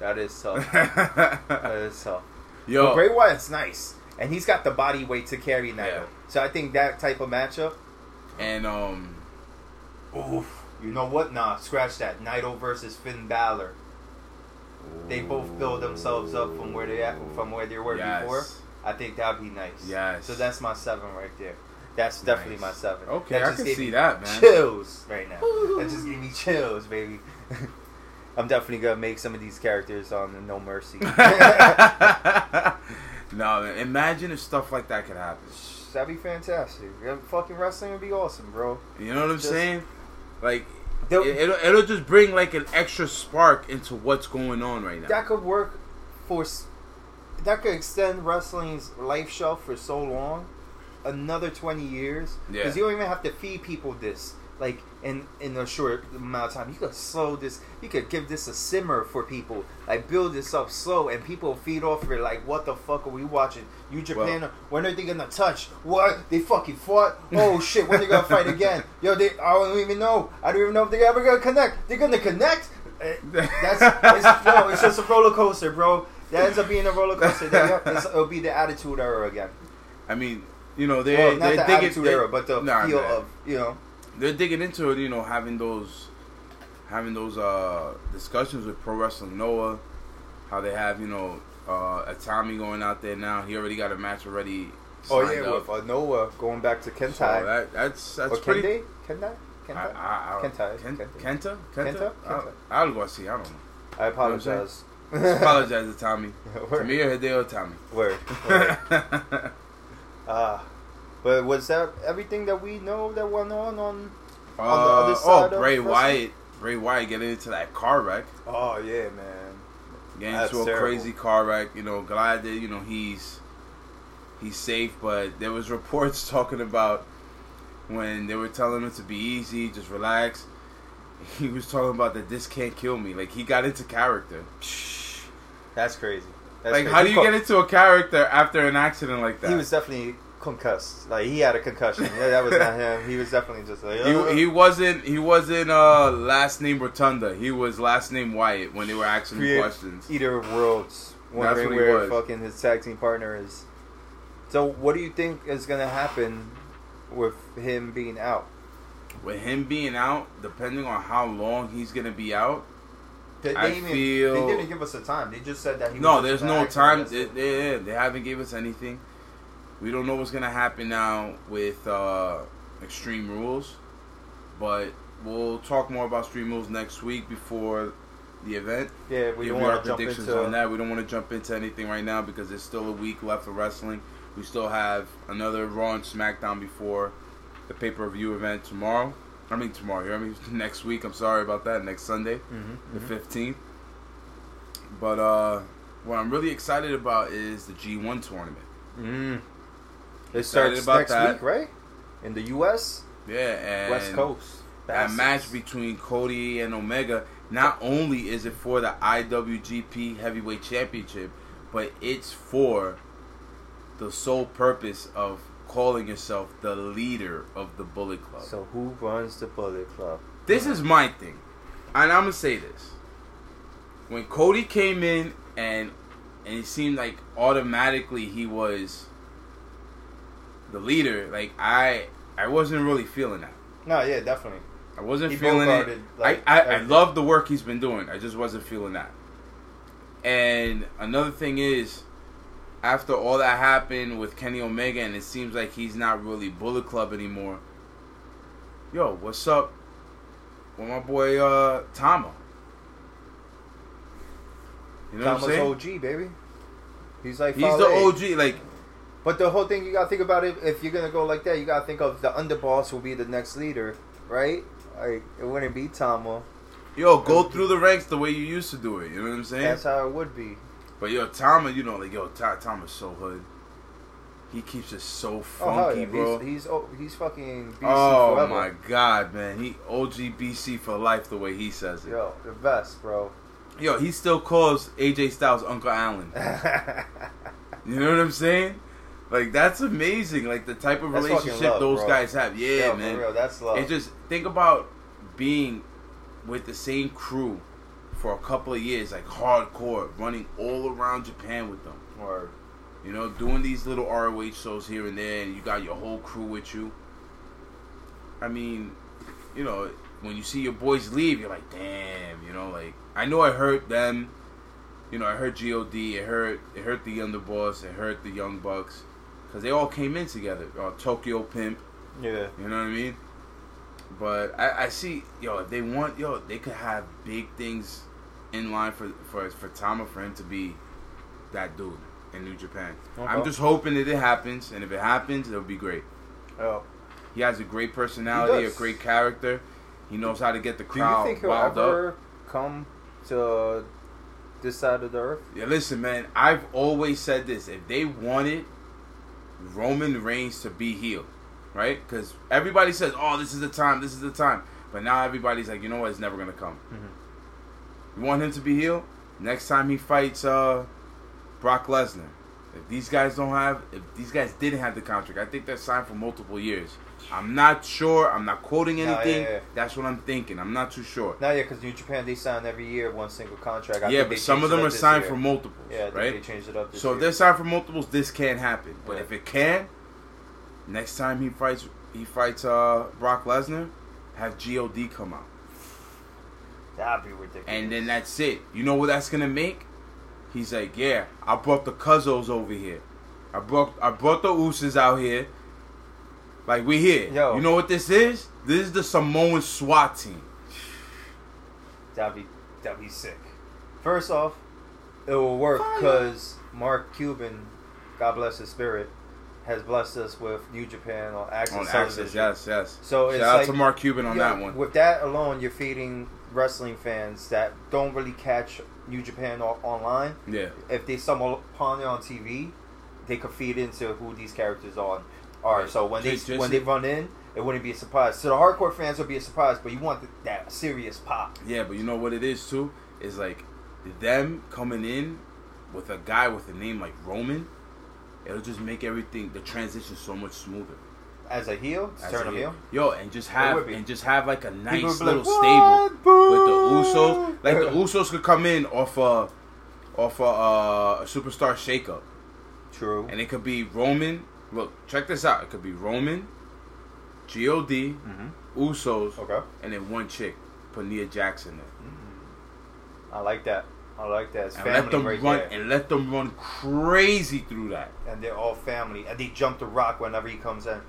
That is tough. that Yo, is tough. But Bray Wyatt's nice, and he's got the body weight to carry Naito. Yeah. So I think that type of matchup. And um, Oof. You know what? Nah, scratch that. Naito versus Finn Balor. They both build themselves up from where they at from where they were Yes. before. I think that'd be nice. Yes. So that's my seven right there. That's definitely Nice. my seven. Okay, I just can see me that, man. Chills right now. that just gave me chills, baby. I'm definitely gonna make some of these characters on No Mercy. no, man, imagine if stuff like that could happen. That'd be fantastic. Fucking wrestling would be awesome, bro. You know what I'm Just- saying? Like, it, it'll, it'll just bring like an extra spark into what's going on right now. that could work for that could extend wrestling's life shelf for so long another 20 years because Yeah. you don't even have to feed people this like in in a short amount of time you could slow this you could give this a simmer for people like build this up slow and people feed off of it like what the fuck are we watching you japan Well- when are they gonna touch what they fucking fought oh shit when they gonna fight again yo they i don't even know i don't even know if they're ever gonna connect they're gonna connect Eh, that's it's, yo, it's just a roller coaster, bro. That ends up being a roller coaster. They- it'll be the attitude era again. I mean, you know, they Well, not they're the digging, attitude they- era, but the Nah, feel man. of you know. They're digging into it. You know, having those having those uh discussions with Pro Wrestling Noah, how they have you know uh a Tommy going out there now. He already got a match already. Oh yeah, up. with uh, Noah going back to Kentai. So that, that's that's or pretty. Kende? Kendai? I, Kentai? I, I, Kentai, Ken, Kenta. Kenta? Kenta? Kenta? I, Kenta. I'll go see. I don't know. I apologize. Apologize to Tommy. Word. To me or Hideo Itami. Word. Word. Ah, but was that everything that we know that went on on? Uh, On the other side oh, of Bray? Wyatt. Bray Wyatt getting into that car wreck. Oh yeah, man. Getting That's into a terrible. crazy car wreck. You know, glad that you know he's he's safe. But there was reports talking about when they were telling him to be easy, just relax. He was talking about that this can't kill me. Like he got into character. That's crazy. That's like crazy. how do you get into a character after an accident like that? He was definitely concussed. Like he had a concussion. Yeah, that was not him. He was definitely just like. He, he wasn't he wasn't uh last name Rotunda. He was last name Wyatt when they were asking Create- questions. Eater of Worlds. Wondering where was. fucking his tag team partner is. So what do you think is gonna happen with him being out? With him being out, depending on how long he's gonna be out. They, I even, feel- they didn't give us a time. They just said that he. No, there's no time. They, they, they haven't gave us anything. We don't know what's gonna happen now with uh, Extreme Rules, but we'll talk more about Extreme Rules next week before the event. yeah, we give don't want to jump into on that. We don't want to jump into anything right now because there's still a week left of wrestling. We still have another Raw and SmackDown before the pay per view event tomorrow. I mean tomorrow. I mean next week. I'm sorry about that. Next Sunday, Mhm, the mhm. 15th. But uh, what I'm really excited about is the G1 tournament. Mm. It starts about next that. week, right? In the U.S. Yeah, and West Coast. That match between Cody and Omega, not only is it for the IWGP Heavyweight Championship, but it's for the sole purpose of calling yourself the leader of the Bullet Club. So who runs the Bullet Club? This is my thing. And I'm gonna say this. When Cody came in and and it seemed like automatically he was the leader, like I I wasn't really feeling that. No, yeah, definitely. I wasn't He feeling it. like, I, I, I love the work he's been doing. I just wasn't feeling that. And another thing is, after all that happened with Kenny Omega, and it seems like he's not really Bullet Club anymore. Yo, what's up with my boy uh Tama? You know Thomas what I'm saying? OG, baby. He's like He's the OG. Like, But the whole thing you gotta think about it. If you're gonna go like that, you gotta think of the underboss will be the next leader, right? Like it wouldn't be Tama. yo, go through the ranks the way you used to do it. You know what I'm saying? That's how it would be. But yo, Tama, you know, like yo, Ta- Tama's so hood. He keeps it so Oh funky, yeah, bro. he's he's, oh, he's fucking BC oh forever. my god, man, he OG BC for life the way he says it. Yo, the best, bro. Yo, he still calls AJ Styles Uncle Allen. You know what I'm saying? Like that's amazing. Like the type of That's relationship love, those bro. guys have. Yeah, Yo, man. For real, that's love. It just think about being with the same crew for a couple of years, like hardcore, running all around Japan with them. Or You know, doing these little ROH shows here and there, and you got your whole crew with you. I mean, you know, when you see your boys leave, you're like, damn, you know, like I know I hurt them. You know, I hurt God, it hurt, it hurt the underboss, it hurt the Young Bucks, because they all came in together. Uh, Tokyo Pimp, Yeah. you know what I mean? But I, I see, yo, if they want, yo, they could have big things in line for for for Tama for him to be that dude in New Japan. I'm just hoping that it happens, and if it happens, it'll be great. Oh. He has a great personality, a great character. He knows how to get the crowd. Do you think he'll wild up. ever come to this side of the earth? Yeah, listen, man. I've always said this: if they wanted Roman Reigns to be heel, right? Because everybody says, "Oh, this is the time. This is the time," but now everybody's like, "You know what? It's never gonna come." You want him to be heel? Next time he fights uh, Brock Lesnar. If these guys don't have, if these guys didn't have the contract, I think they're signed for multiple years. I'm not sure. I'm not quoting anything. yeah, yeah. That's what I'm thinking. I'm not too sure. No, yeah, because New Japan they sign every year one single contract. I yeah, think but some of them are signed year. for multiples, Yeah, right? they changed it up So if they're signed for multiples, this can't happen. But Yeah. if it can, next time he fights, he fights uh, Brock Lesnar, have God come out, That'd be ridiculous. and then that's it. You know what that's gonna make? He's like, yeah, I brought the Cuzzos over here. I brought I brought the Usos out here. Like we here. Yo. You know what this is? This is the Samoan SWAT team. That'd be that'd be sick. First off, it will work because Mark Cuban, God bless his spirit, has blessed us with New Japan on Access On Television. Access, yes, yes. So Shout it's out like- to Mark Cuban on that one. With that alone, you're feeding wrestling fans that don't really catch New Japan o- online. Yeah. If they stumble upon it on TV, they could feed into who these characters are. Are Right. so when they Just- just- when they run in, it wouldn't be a surprise. So the hardcore fans would be a surprise, but you want th- that serious pop. Yeah, but you know what it is too? Is like them coming in with a guy with a name like Roman, it'll just make everything the transition so much smoother. As a heel, As turn a a heel. Yo, and just have and just have like a nice little like, stable "What? with the Usos. Like the Usos could come in off a off a, uh, a superstar shakeup, True. and it could be Roman. Look, check this out. It could be Roman, God, Mm-hmm. Usos, Okay. and then one chick, put Nia Jackson there. I like that. I like that. It's and family let them right run there. and let them run crazy through that. and they're all family, and they jump the rock whenever he comes in.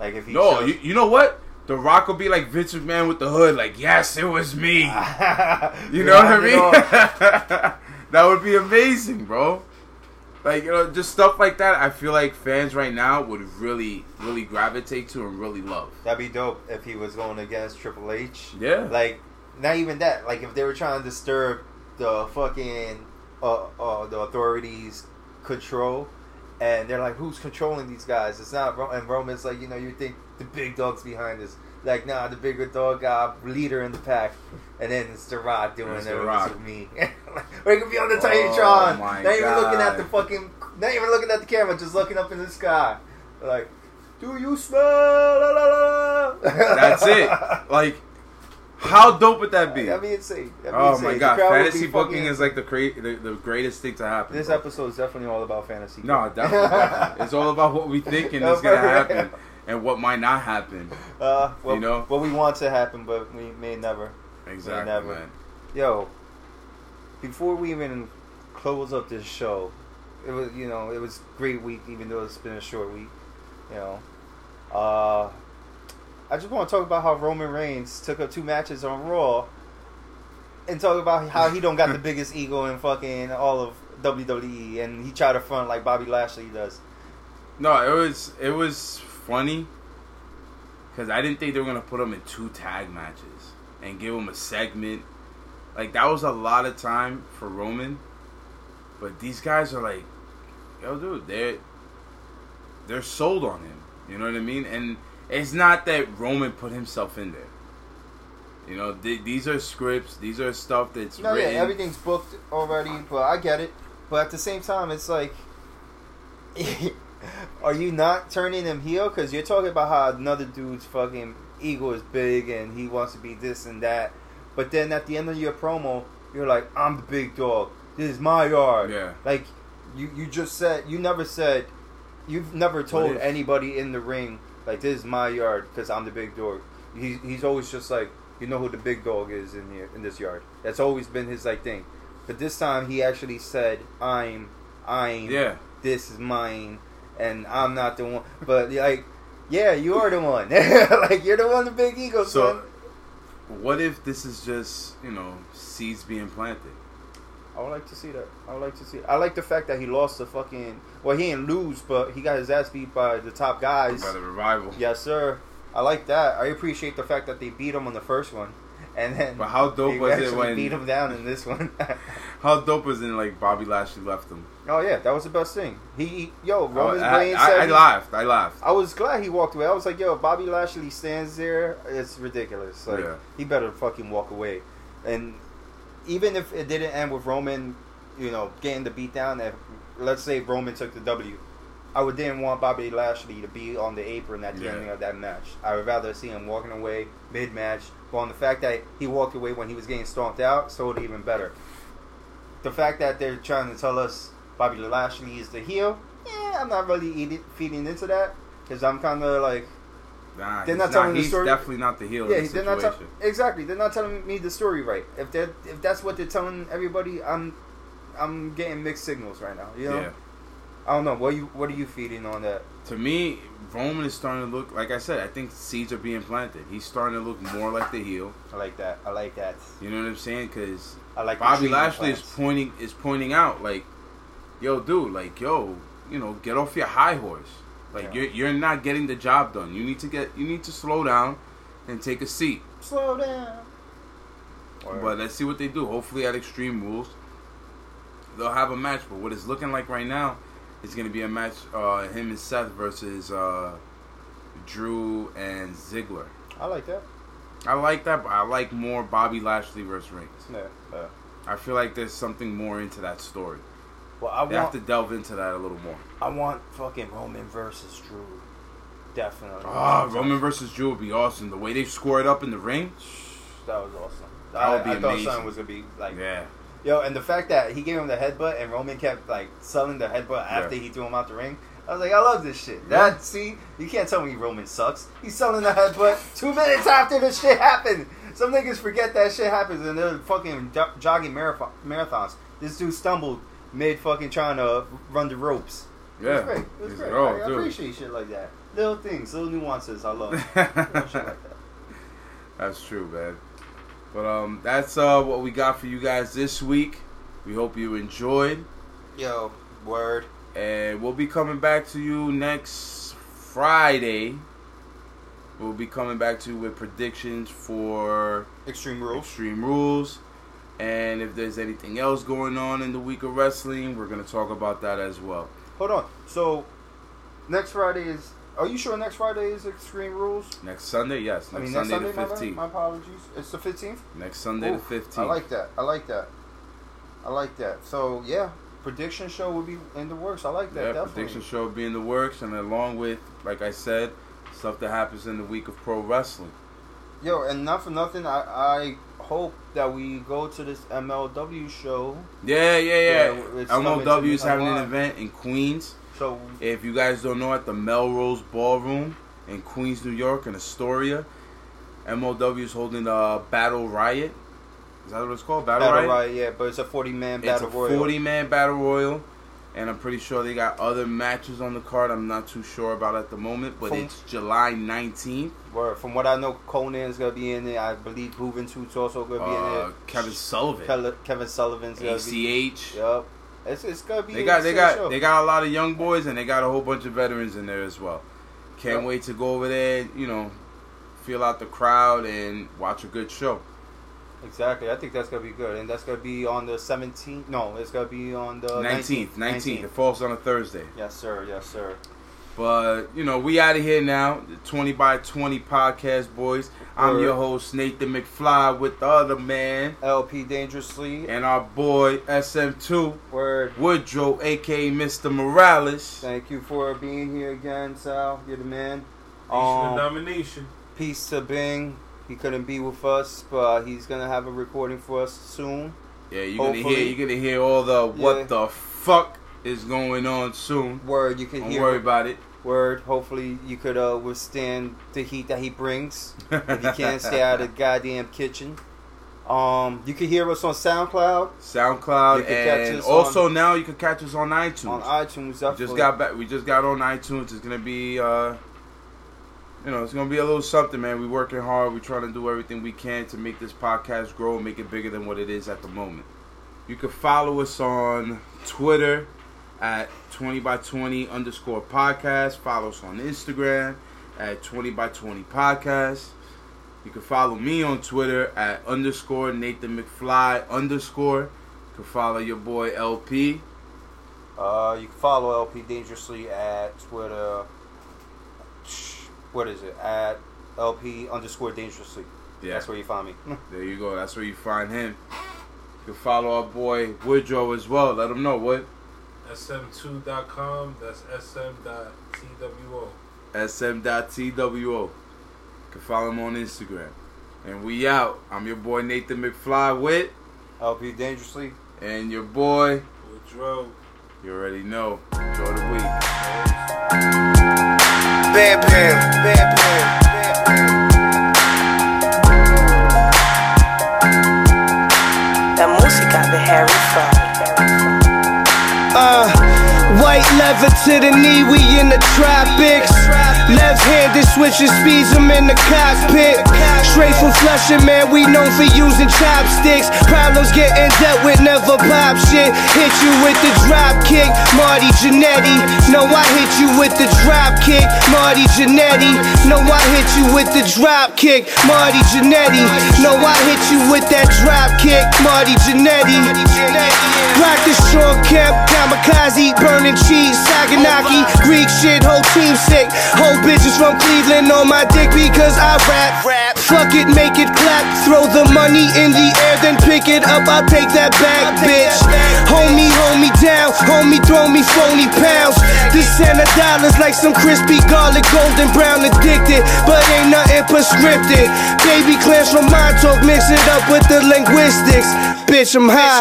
Like if he No, shows- you, you know what? The Rock will be like Vince McMahon with the hood, like yes, it was me. You know what I Round it off. mean? that would be amazing, bro. Like you know, just stuff like that. I feel like fans right now would really, really gravitate to and really love. That'd be dope if he was going against Triple H. Yeah. Like, not even that. Like, if they were trying to disturb the fucking uh, uh the authorities' control, and they're like, "Who's controlling these guys?" It's not. Ro- and Roman's like, you know, you think the big dog's behind us. Like, nah, the bigger dog, uh, leader in the pack, and then it's the Rock doing It's it with me. he could be on the Oh, Titantron, my not even looking at the fucking, not even looking at the camera, just looking up in the sky, like. Do you smell? La, la, la. That's it. Like, how dope would that be? That'd be insane. That'd be Oh insane. my god, fantasy booking is like the, cra- the the greatest thing to happen. This bro. episode is definitely all about fantasy. No, definitely, definitely. It's all about what we think and is gonna happen, and what might not happen. Uh, well, You know? what we want to happen, but we may never. Exactly, never. man. Yo, before we even close up this show, it was you know it was great week, even though it's been a short week. You know, I just want to talk about how Roman Reigns took up two matches on Raw, and talk about how he don't got the biggest ego in fucking all of WWE, and he tried to front like Bobby Lashley does. No, it was it was funny because I didn't think they were gonna put him in two tag matches and give him a segment. Like that was a lot of time for Roman, but these guys are like, yo, dude, they're they're sold on him. You know what I mean? And it's not that Roman put himself in there. You know, th- these are scripts. These are stuff that's No, written. yeah, everything's booked already, but I get it. But at the same time, it's like, are you not turning him heel? Because you're talking about how another dude's fucking ego is big and he wants to be this and that. But then at the end of your promo, you're like, I'm the big dog. This is my yard. Yeah. Like, you, you just said, you never said, you've never told anybody in the ring, like, this is my yard because I'm the big dog. He's, he's always just like, you know who the big dog is in here in this yard. That's always been his like thing. But this time he actually said, "I'm, I'm, Yeah. this is mine, and I'm not the one." But like, yeah, you are the one. like you're the one the big ego, So, son. what if this is just you know seeds being planted? I would like to see that. I would like to see. I like the fact that he lost the fucking. Well, he didn't lose, but he got his ass beat by the top guys. By the revival. Yes, sir. I like that. I appreciate the fact that they beat him on the first one, and then But how dope was it when- beat him down in this one? How dope was it? Like Bobby Lashley left him. Oh yeah, that was the best thing. He, he yo, I, Roman I, Reigns I, said I he- laughed. I laughed. I was glad he walked away. I was like, yo, Bobby Lashley stands there. It's ridiculous. Like Yeah. he better fucking walk away. And even if it didn't end with Roman, you know, getting the beat down, if let's say Roman took the W, I would didn't want Bobby Lashley to be on the apron at the Yeah. ending of that match. I would rather see him walking away mid match. But on the fact that he walked away when he was getting stomped out, so it even better. The fact that they're trying to tell us Bobby Lashley is the heel, yeah, I'm not really eating, feeding into that because I'm kind of like, Nah, They're not telling the He's story- definitely not the heel yeah, the they're not situation. tell- exactly. They're not telling me the story right. If that if that's what they're telling everybody, I'm I'm getting mixed signals right now. You know, Yeah. I don't know. What you what are you feeding on that? To me, Roman is starting to look like I said. I think seeds are being planted. He's starting to look more like the heel. I like that. I like that. You know what I'm saying? Because I like Bobby Lashley is pointing is pointing out like, yo, dude, like, yo, you know, get off your high horse. Like Yeah. you're you're not getting the job done. You need to get you need to slow down and take a seat. slow down. But let's see what they do. Hopefully at Extreme Rules, they'll have a match. But what it's looking like right now is going to be a match. Uh, him and Seth versus uh, Drew and Ziggler. I like that. I like that, but I like more Bobby Lashley versus Reigns. Yeah. yeah. I feel like there's something more into that story. Well, I They have to delve into that a little more. I want fucking Roman versus Drew. Definitely. Ah, Roman versus Drew would be awesome. The way they scored it up in the ring. That was awesome. That I, would be I thought something was gonna be like Yeah. Yo, and the fact that he gave him the headbutt and Roman kept like selling the headbutt after Yeah. he threw him out the ring, I was like, I love this shit. That see, you can't tell me Roman sucks. He's selling the headbutt two minutes after the shit happened. Some niggas forget that shit happens and they're fucking jogging marathons. This dude stumbled mid fucking trying to run the ropes. Yeah, It was great. It was He's great. like, oh, I, I appreciate shit like that. Little things, little nuances. I love. Shit like that. That's true, man. But um, that's uh what we got for you guys this week. We hope you enjoyed, Yo, word. and we'll be coming back to you next Friday. We'll be coming back to you with predictions for Extreme rules. Extreme Rules, and if there's anything else going on in the week of wrestling, we're gonna talk about that as well. Hold on. So next Friday is. Are you sure next Friday is Extreme Rules? Next Sunday, yes, next, I mean, next Sunday, Sunday. the fifteenth. My apologies. It's the fifteenth. Next Sunday the fifteenth. I like that. I like that. I like that. So yeah, prediction show will be in the works. I like that. Yeah, definitely. prediction show will be in the works, and along with, like I said, stuff that happens in the week of pro wrestling. Yo, and not for nothing, I, I hope that we go to this MLW show. Yeah, yeah, yeah. Yeah, it's coming MLW is having an event in Queens. So If you guys don't know, at the Melrose Ballroom in Queens, New York, in Astoria, MLW is holding a Battle Riot. Is that what it's called? Battle, battle Riot. royal, yeah, but it's a forty man It's battle a royal. 40 man battle royal, and I'm pretty sure they got other matches on the card. I'm not too sure about at the moment, but From- it's July 19th. Word. From what I know, Konnan's gonna be in there. I believe Juventud's also gonna be in uh, there. Kevin Sullivan, Kevin, Kevin Sullivan's gonna be. ACH. Yup. It's, it's gonna be. They got they got show. they got a lot of young boys and they got a whole bunch of veterans in there as well. Can't Yeah. wait to go over there, you know, feel out the crowd and watch a good show. Exactly. I think that's gonna be good, and that's gonna be on the 17th. No, it's gonna be on the 19th, 19th. It falls on a Thursday. Yes, sir. Yes, sir. But you know, we out of here now. The 20 by 20 podcast boys. I'm Word. your host Nathan McFly with the other man LP dangerously. and our boy SM2 Word. Woodrow, aka Mr. Morales. Thank you for being here again, Sal. You're the man. Nation of Um, Domination. peace to Bing. He couldn't be with us, but he's gonna have a recording for us soon. Yeah, you're gonna hear you're gonna hear all the what Yeah. the fuck is going on soon. Word, you can Don't hear. worry about it. Word. Hopefully, you could uh, withstand the heat that he brings. if you can't stay out of the goddamn kitchen. Um, you can hear us on SoundCloud, SoundCloud You can catch and us also now you can catch us on iTunes. on iTunes. we just got back. We just got on iTunes. It's gonna be, uh, you know, it's gonna be a little something, man. We're working hard. We're trying to do everything we can to make this podcast grow and make it bigger than what it is at the moment. You can follow us on Twitter at 20 by 20 underscore podcast. Follow us on Instagram at 20 by 20 podcast. You can follow me on Twitter at underscore Nathan McFly underscore. You can follow your boy LP. Uh, you can follow LP Dangerously at Twitter. What is it? At LP underscore Dangerously. Yeah. That's where you find me. There you go. That's where you find him. You can follow our boy Woodrow as well. Let him know what SM2.com. That's sm.two. sm.two. You can follow him on Instagram. And we out. I'm your boy Nathan McFly with, LP Dangerously. and your boy. Woodrow. You already know. Enjoy the week. Bad Pam, Bad Pam, Bad Pam. La música de Harry Fraud. Uh, white leather to the knee, we in the tropics. Left handed switching speeds, I'm in the cockpit. Straight from Flushing, man, we known for using chopsticks. Problems getting dealt with, never pop shit. Hit you with the drop kick, Marty Jannetty. No, I hit you with the drop kick, Marty Jannetty. No, I hit you with the drop kick, Marty Jannetty. No, I hit you with that drop kick, Marty Jannetty. Rock the short cap, kamikaze, burning cheese, Saganaki, Greek shit, whole team sick. Whole bitches from Cleveland on my dick because I rap. rap. Fuck it, make it clap. Throw the money in the air, then pick it up. I'll take that back, bitch. Homie, hold me down. Homie, throw me phony pounds. This of dollars like some crispy garlic, golden brown, addicted. But ain't nothing prescripted. Baby clams from Montauk, mix it up with the linguistics. Bitch, I'm high.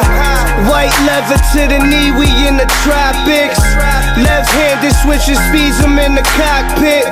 White leather to the knee, we in the tropics. Left handed switching speeds, I'm in the cockpit.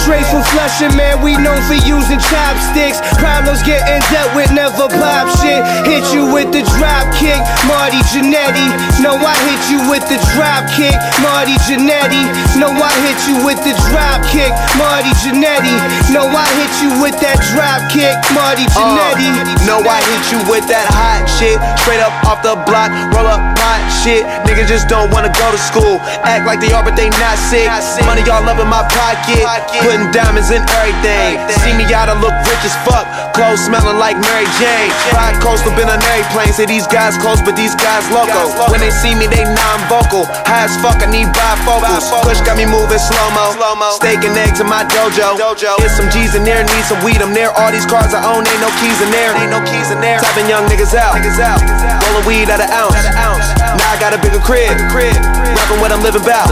Straight from Flushing, man, we known for using chopsticks. Problems getting dealt with, never pop shit. Hit you with the drop kick, Marty Jannetty. No, I hit you with the drop kick, Marty Jannetty. No, I hit you with the drop kick, Marty Jannetty. No, I hit you with that drop kick, Marty uh, Jannetty. No, I hit you with that hot shit. Straight up off the block, roll up hot shit. Niggas just don't wanna go to school. Act like they are, but they not sick. Money y'all up in my pocket. Putting diamonds in everything. See me out, I look rich as fuck. Clothes smelling like Mary Jane. Ride coastal, been on airplane. Say these guys close, but these guys local. When they see me, they non vocal. High as fuck, I need bifocals. Push got me moving slow mo. Steak and eggs in my dojo. Get some G's in there, need some weed. I'm there. All these cars I own, ain't no keys in there. Ain't no keys in there. Tapping young niggas out. Rolling weed out an ounce. Now I got a bigger crib. Rapping what I'm living about.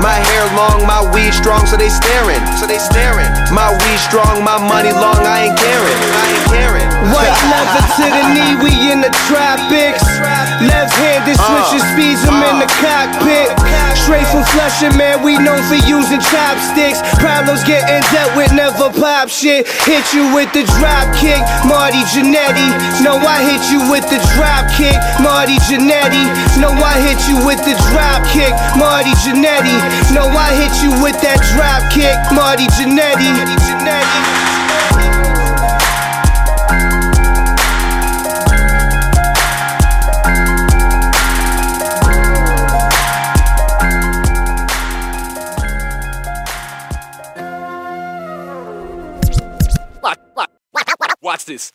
My hair long, my weed strong, so they staring. So they staring. My weed strong, my money long, I ain't caring. I ain't caring. White leather to the knee, we in the tropics. Left handed uh, switching speeds, I'm in the uh. cockpit. Straight from Flushing, man, we known for using chopsticks. Problems getting dealt with, never pop shit. Hit you with the drop kick, Marty Jannetty. No, I hit you with the drop kick, Marty Jannetty. No, I hit you with the drop kick, Marty Jannetty. No, I hit you with that drop kick, Marty Jannetty. Watch this.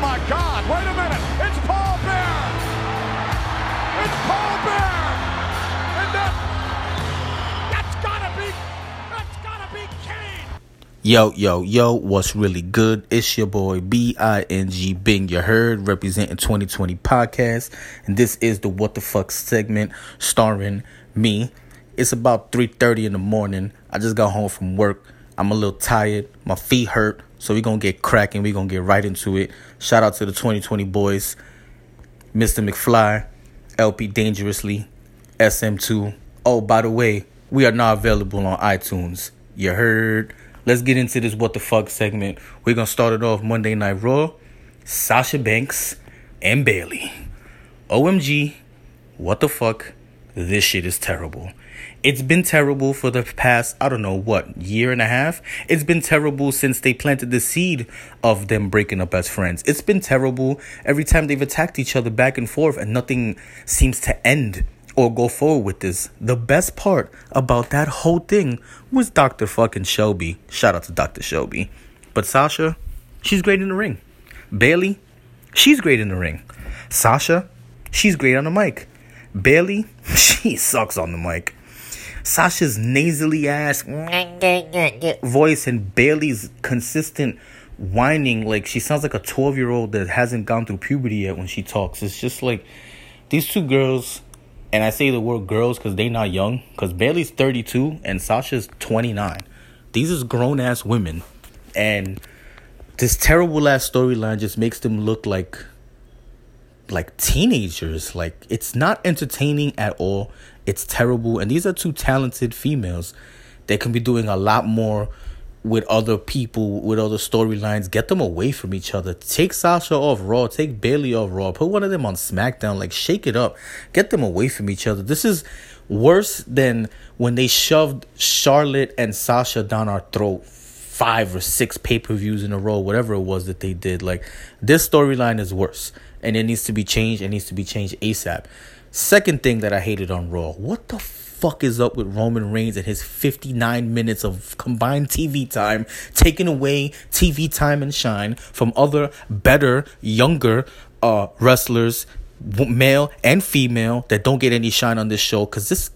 My God! Wait a minute! It's Paul Bearer! It's Paul Bearer! And that, that's gotta be, that's gotta be Kane! Yo, yo, yo, what's really good? It's your boy B I N G Bing, you heard, representing 2020 podcast. And this is the What the Fuck segment starring me. It's about 3:30 in the morning. I just got home from work. I'm a little tired. My feet hurt. So we're gonna get cracking. We're gonna get right into it. Shout out to the 2020 boys. Mr. McFly, LP Dangerously, SM2. Oh, by the way, we are now available on iTunes. You heard? Let's get into this what the fuck segment. We're gonna start it off Monday Night Raw. Sasha Banks and Bayley. OMG, what the fuck? This shit is terrible. It's been terrible for the past, I don't know what, year and a half? It's been terrible since they planted the seed of them breaking up as friends. It's been terrible every time they've attacked each other back and forth and nothing seems to end or go forward with this. The best part about that whole thing was Dr. fucking Shelby. Shout out to Dr. Shelby. But Sasha, she's great in the ring. Bayley, she's great in the ring. Sasha, she's great on the mic. Bayley, she sucks on the mic. Sasha's nasally ass voice and Bayley's consistent whining, like she sounds like a 12 year old that hasn't gone through puberty yet when she talks. It's just like these two girls, and I say the word girls because they're not young, because Bayley's 32 and Sasha's 29. These is grown ass women, and this terrible ass storyline just makes them look like like teenagers. Like it's not entertaining at all. It's terrible. And these are two talented females that can be doing a lot more with other people, with other storylines. Get them away from each other. Take Sasha off Raw. Take Bayley off Raw. Put one of them on SmackDown. Like shake it up. Get them away from each other. This is worse than when they shoved Charlotte and Sasha down our throat five or six pay per views in a row, whatever it was that they did. Like this storyline is worse, and it needs to be changed. It needs to be changed ASAP. Second thing that I hated on Raw, what the fuck is up with Roman Reigns and his 59 minutes of combined TV time, taking away TV time and shine from other better, younger uh, wrestlers, male and female, that don't get any shine on this show? Because this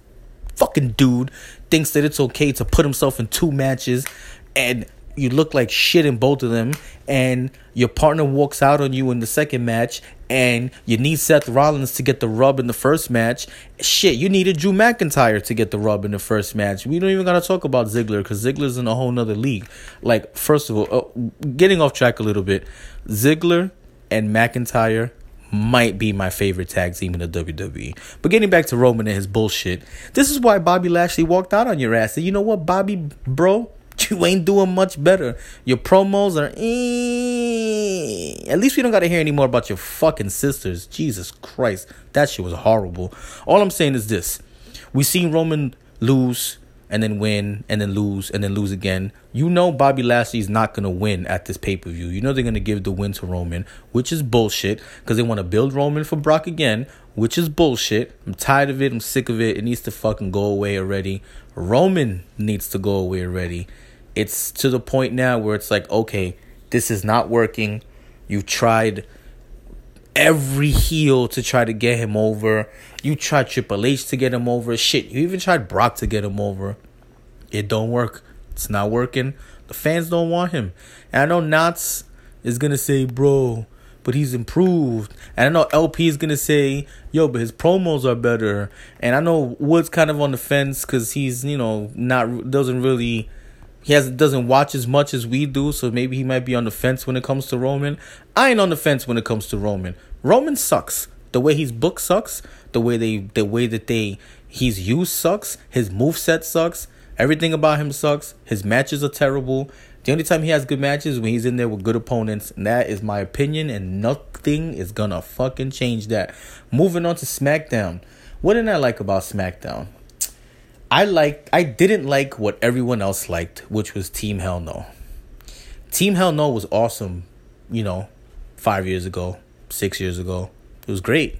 fucking dude thinks that it's okay to put himself in two matches and you look like shit in both of them and your partner walks out on you in the second match and you need Seth Rollins to get the rub in the first match. Shit, you needed Drew McIntyre to get the rub in the first match. We don't even gotta talk about Ziggler because Ziggler's in a whole nother league. Like, first of all, uh, getting off track a little bit, Ziggler and McIntyre might be my favorite tag team in the WWE. But getting back to Roman and his bullshit, this is why Bobby Lashley walked out on your ass. And you know what, Bobby, bro? You ain't doing much better. Your promos are. Eh. At least we don't got to hear any more about your fucking sisters. Jesus Christ. That shit was horrible. All I'm saying is this we seen Roman lose and then win and then lose and then lose again. You know Bobby Lashley's not to win at this pay-per-view. You know they're to give the win to Roman, which is bullshit because they want to build Roman for Brock again, which is bullshit. I'm tired of it. I'm sick of it. It needs to fucking go away already. Roman needs to go away already. It's to the point now where it's like, okay, this is not working. You've tried every heel to try to get him over. You tried Triple H to get him over. Shit, you even tried Brock to get him over. It don't work. It's not working. The fans don't want him. And I know Knots is gonna say, bro, but he's improved. And I know LP is gonna say, yo, but his promos are better. And I know Wood's kind of on the fence because he's, you know, not doesn't really he has doesn't watch as much as we do, so maybe he might be on the fence when it comes to Roman. I ain't on the fence when it comes to Roman. Roman sucks. The way he's book sucks. The way they the way that they he's used sucks. His move set sucks. Everything about him sucks. His matches are terrible. The only time he has good matches when he's in there with good opponents, and that is my opinion, and nothing is gonna fucking change that. Moving on to SmackDown. What did I like about SmackDown? I liked I didn't like what everyone else liked, which was Team Hell No. Team Hell No was awesome, you know, five years ago, six years ago. It was great.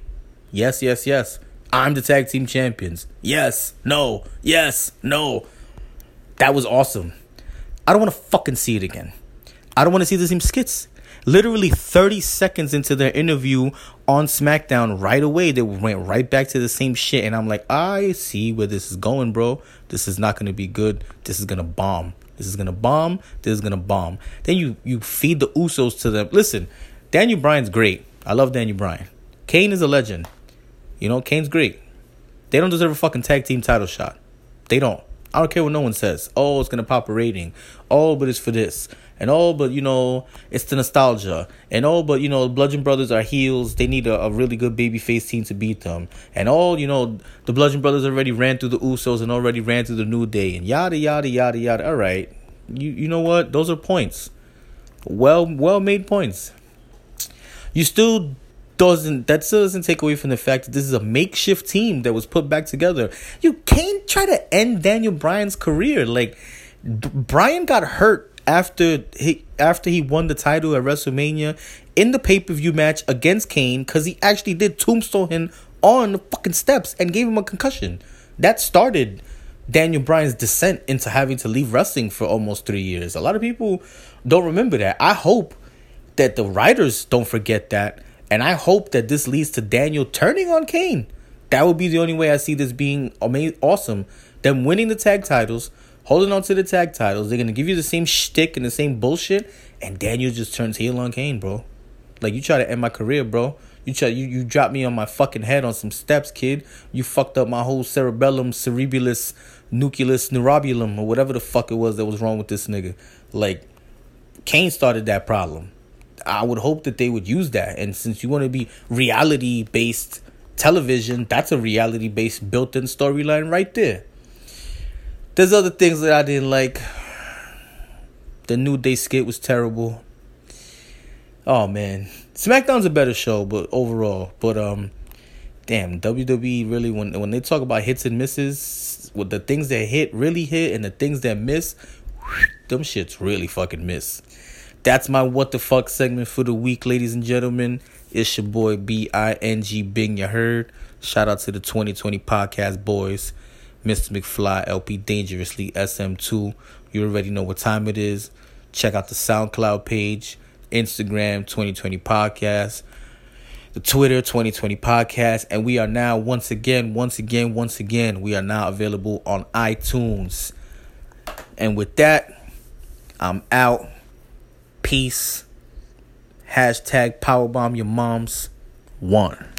Yes, yes, yes. I'm the tag team champions. Yes, no, yes, no. That was awesome. I don't want to fucking see it again. I don't want to see the same skits. Literally 30 seconds into their interview on SmackDown, right away, they went right back to the same shit. And I'm like, I see where this is going, bro. This is not going to be good. This is going to bomb. This is going to bomb. This is going to bomb. Then you, you feed the Usos to them. Listen, Daniel Bryan's great. I love Daniel Bryan. Kane is a legend. You know, Kane's great. They don't deserve a fucking tag team title shot. They don't. I don't care what no one says. Oh, it's gonna pop a rating. Oh, but it's for this. And oh, but you know, it's the nostalgia. And oh, but you know, Bludgeon Brothers are heels. They need a, a really good babyface team to beat them. And all, you know, the Bludgeon Brothers already ran through the Usos and already ran through the New Day and yada yada yada yada. All right, you you know what? Those are points. Well, well made points. You still doesn't that still doesn't take away from the fact that this is a makeshift team that was put back together. You can't try to end Daniel Bryan's career. Like Bryan got hurt after he after he won the title at WrestleMania in the pay per view match against Kane because he actually did tombstone him on the fucking steps and gave him a concussion. That started Daniel Bryan's descent into having to leave wrestling for almost three years. A lot of people don't remember that. I hope that the writers don't forget that and I hope that this leads to Daniel turning on Kane. That would be the only way I see this being amazing, awesome. Them winning the tag titles, holding on to the tag titles. They're gonna give you the same shtick and the same bullshit, and Daniel just turns heel on Kane, bro. Like you try to end my career, bro. You try you you dropped me on my fucking head on some steps, kid. You fucked up my whole cerebellum, cerebellus, nucleus, neurobulum, or whatever the fuck it was that was wrong with this nigga. Like Kane started that problem. I would hope that they would use that. And since you want to be reality based television, that's a reality based built in storyline right there. There's other things that I didn't like. The New Day skit was terrible. Oh man. SmackDown's a better show, but overall. But um damn, WWE really when when they talk about hits and misses, with the things that hit really hit and the things that miss, them shits really fucking miss. That's my what the fuck segment for the week, ladies and gentlemen. It's your boy B I N G Bing. You heard. Shout out to the 2020 podcast boys, Mr. McFly, LP Dangerously, SM2. You already know what time it is. Check out the SoundCloud page, Instagram 2020 podcast, the Twitter 2020 podcast, and we are now once again, once again, once again, we are now available on iTunes. And with that, I'm out. Peace. Hashtag powerbomb your moms. One.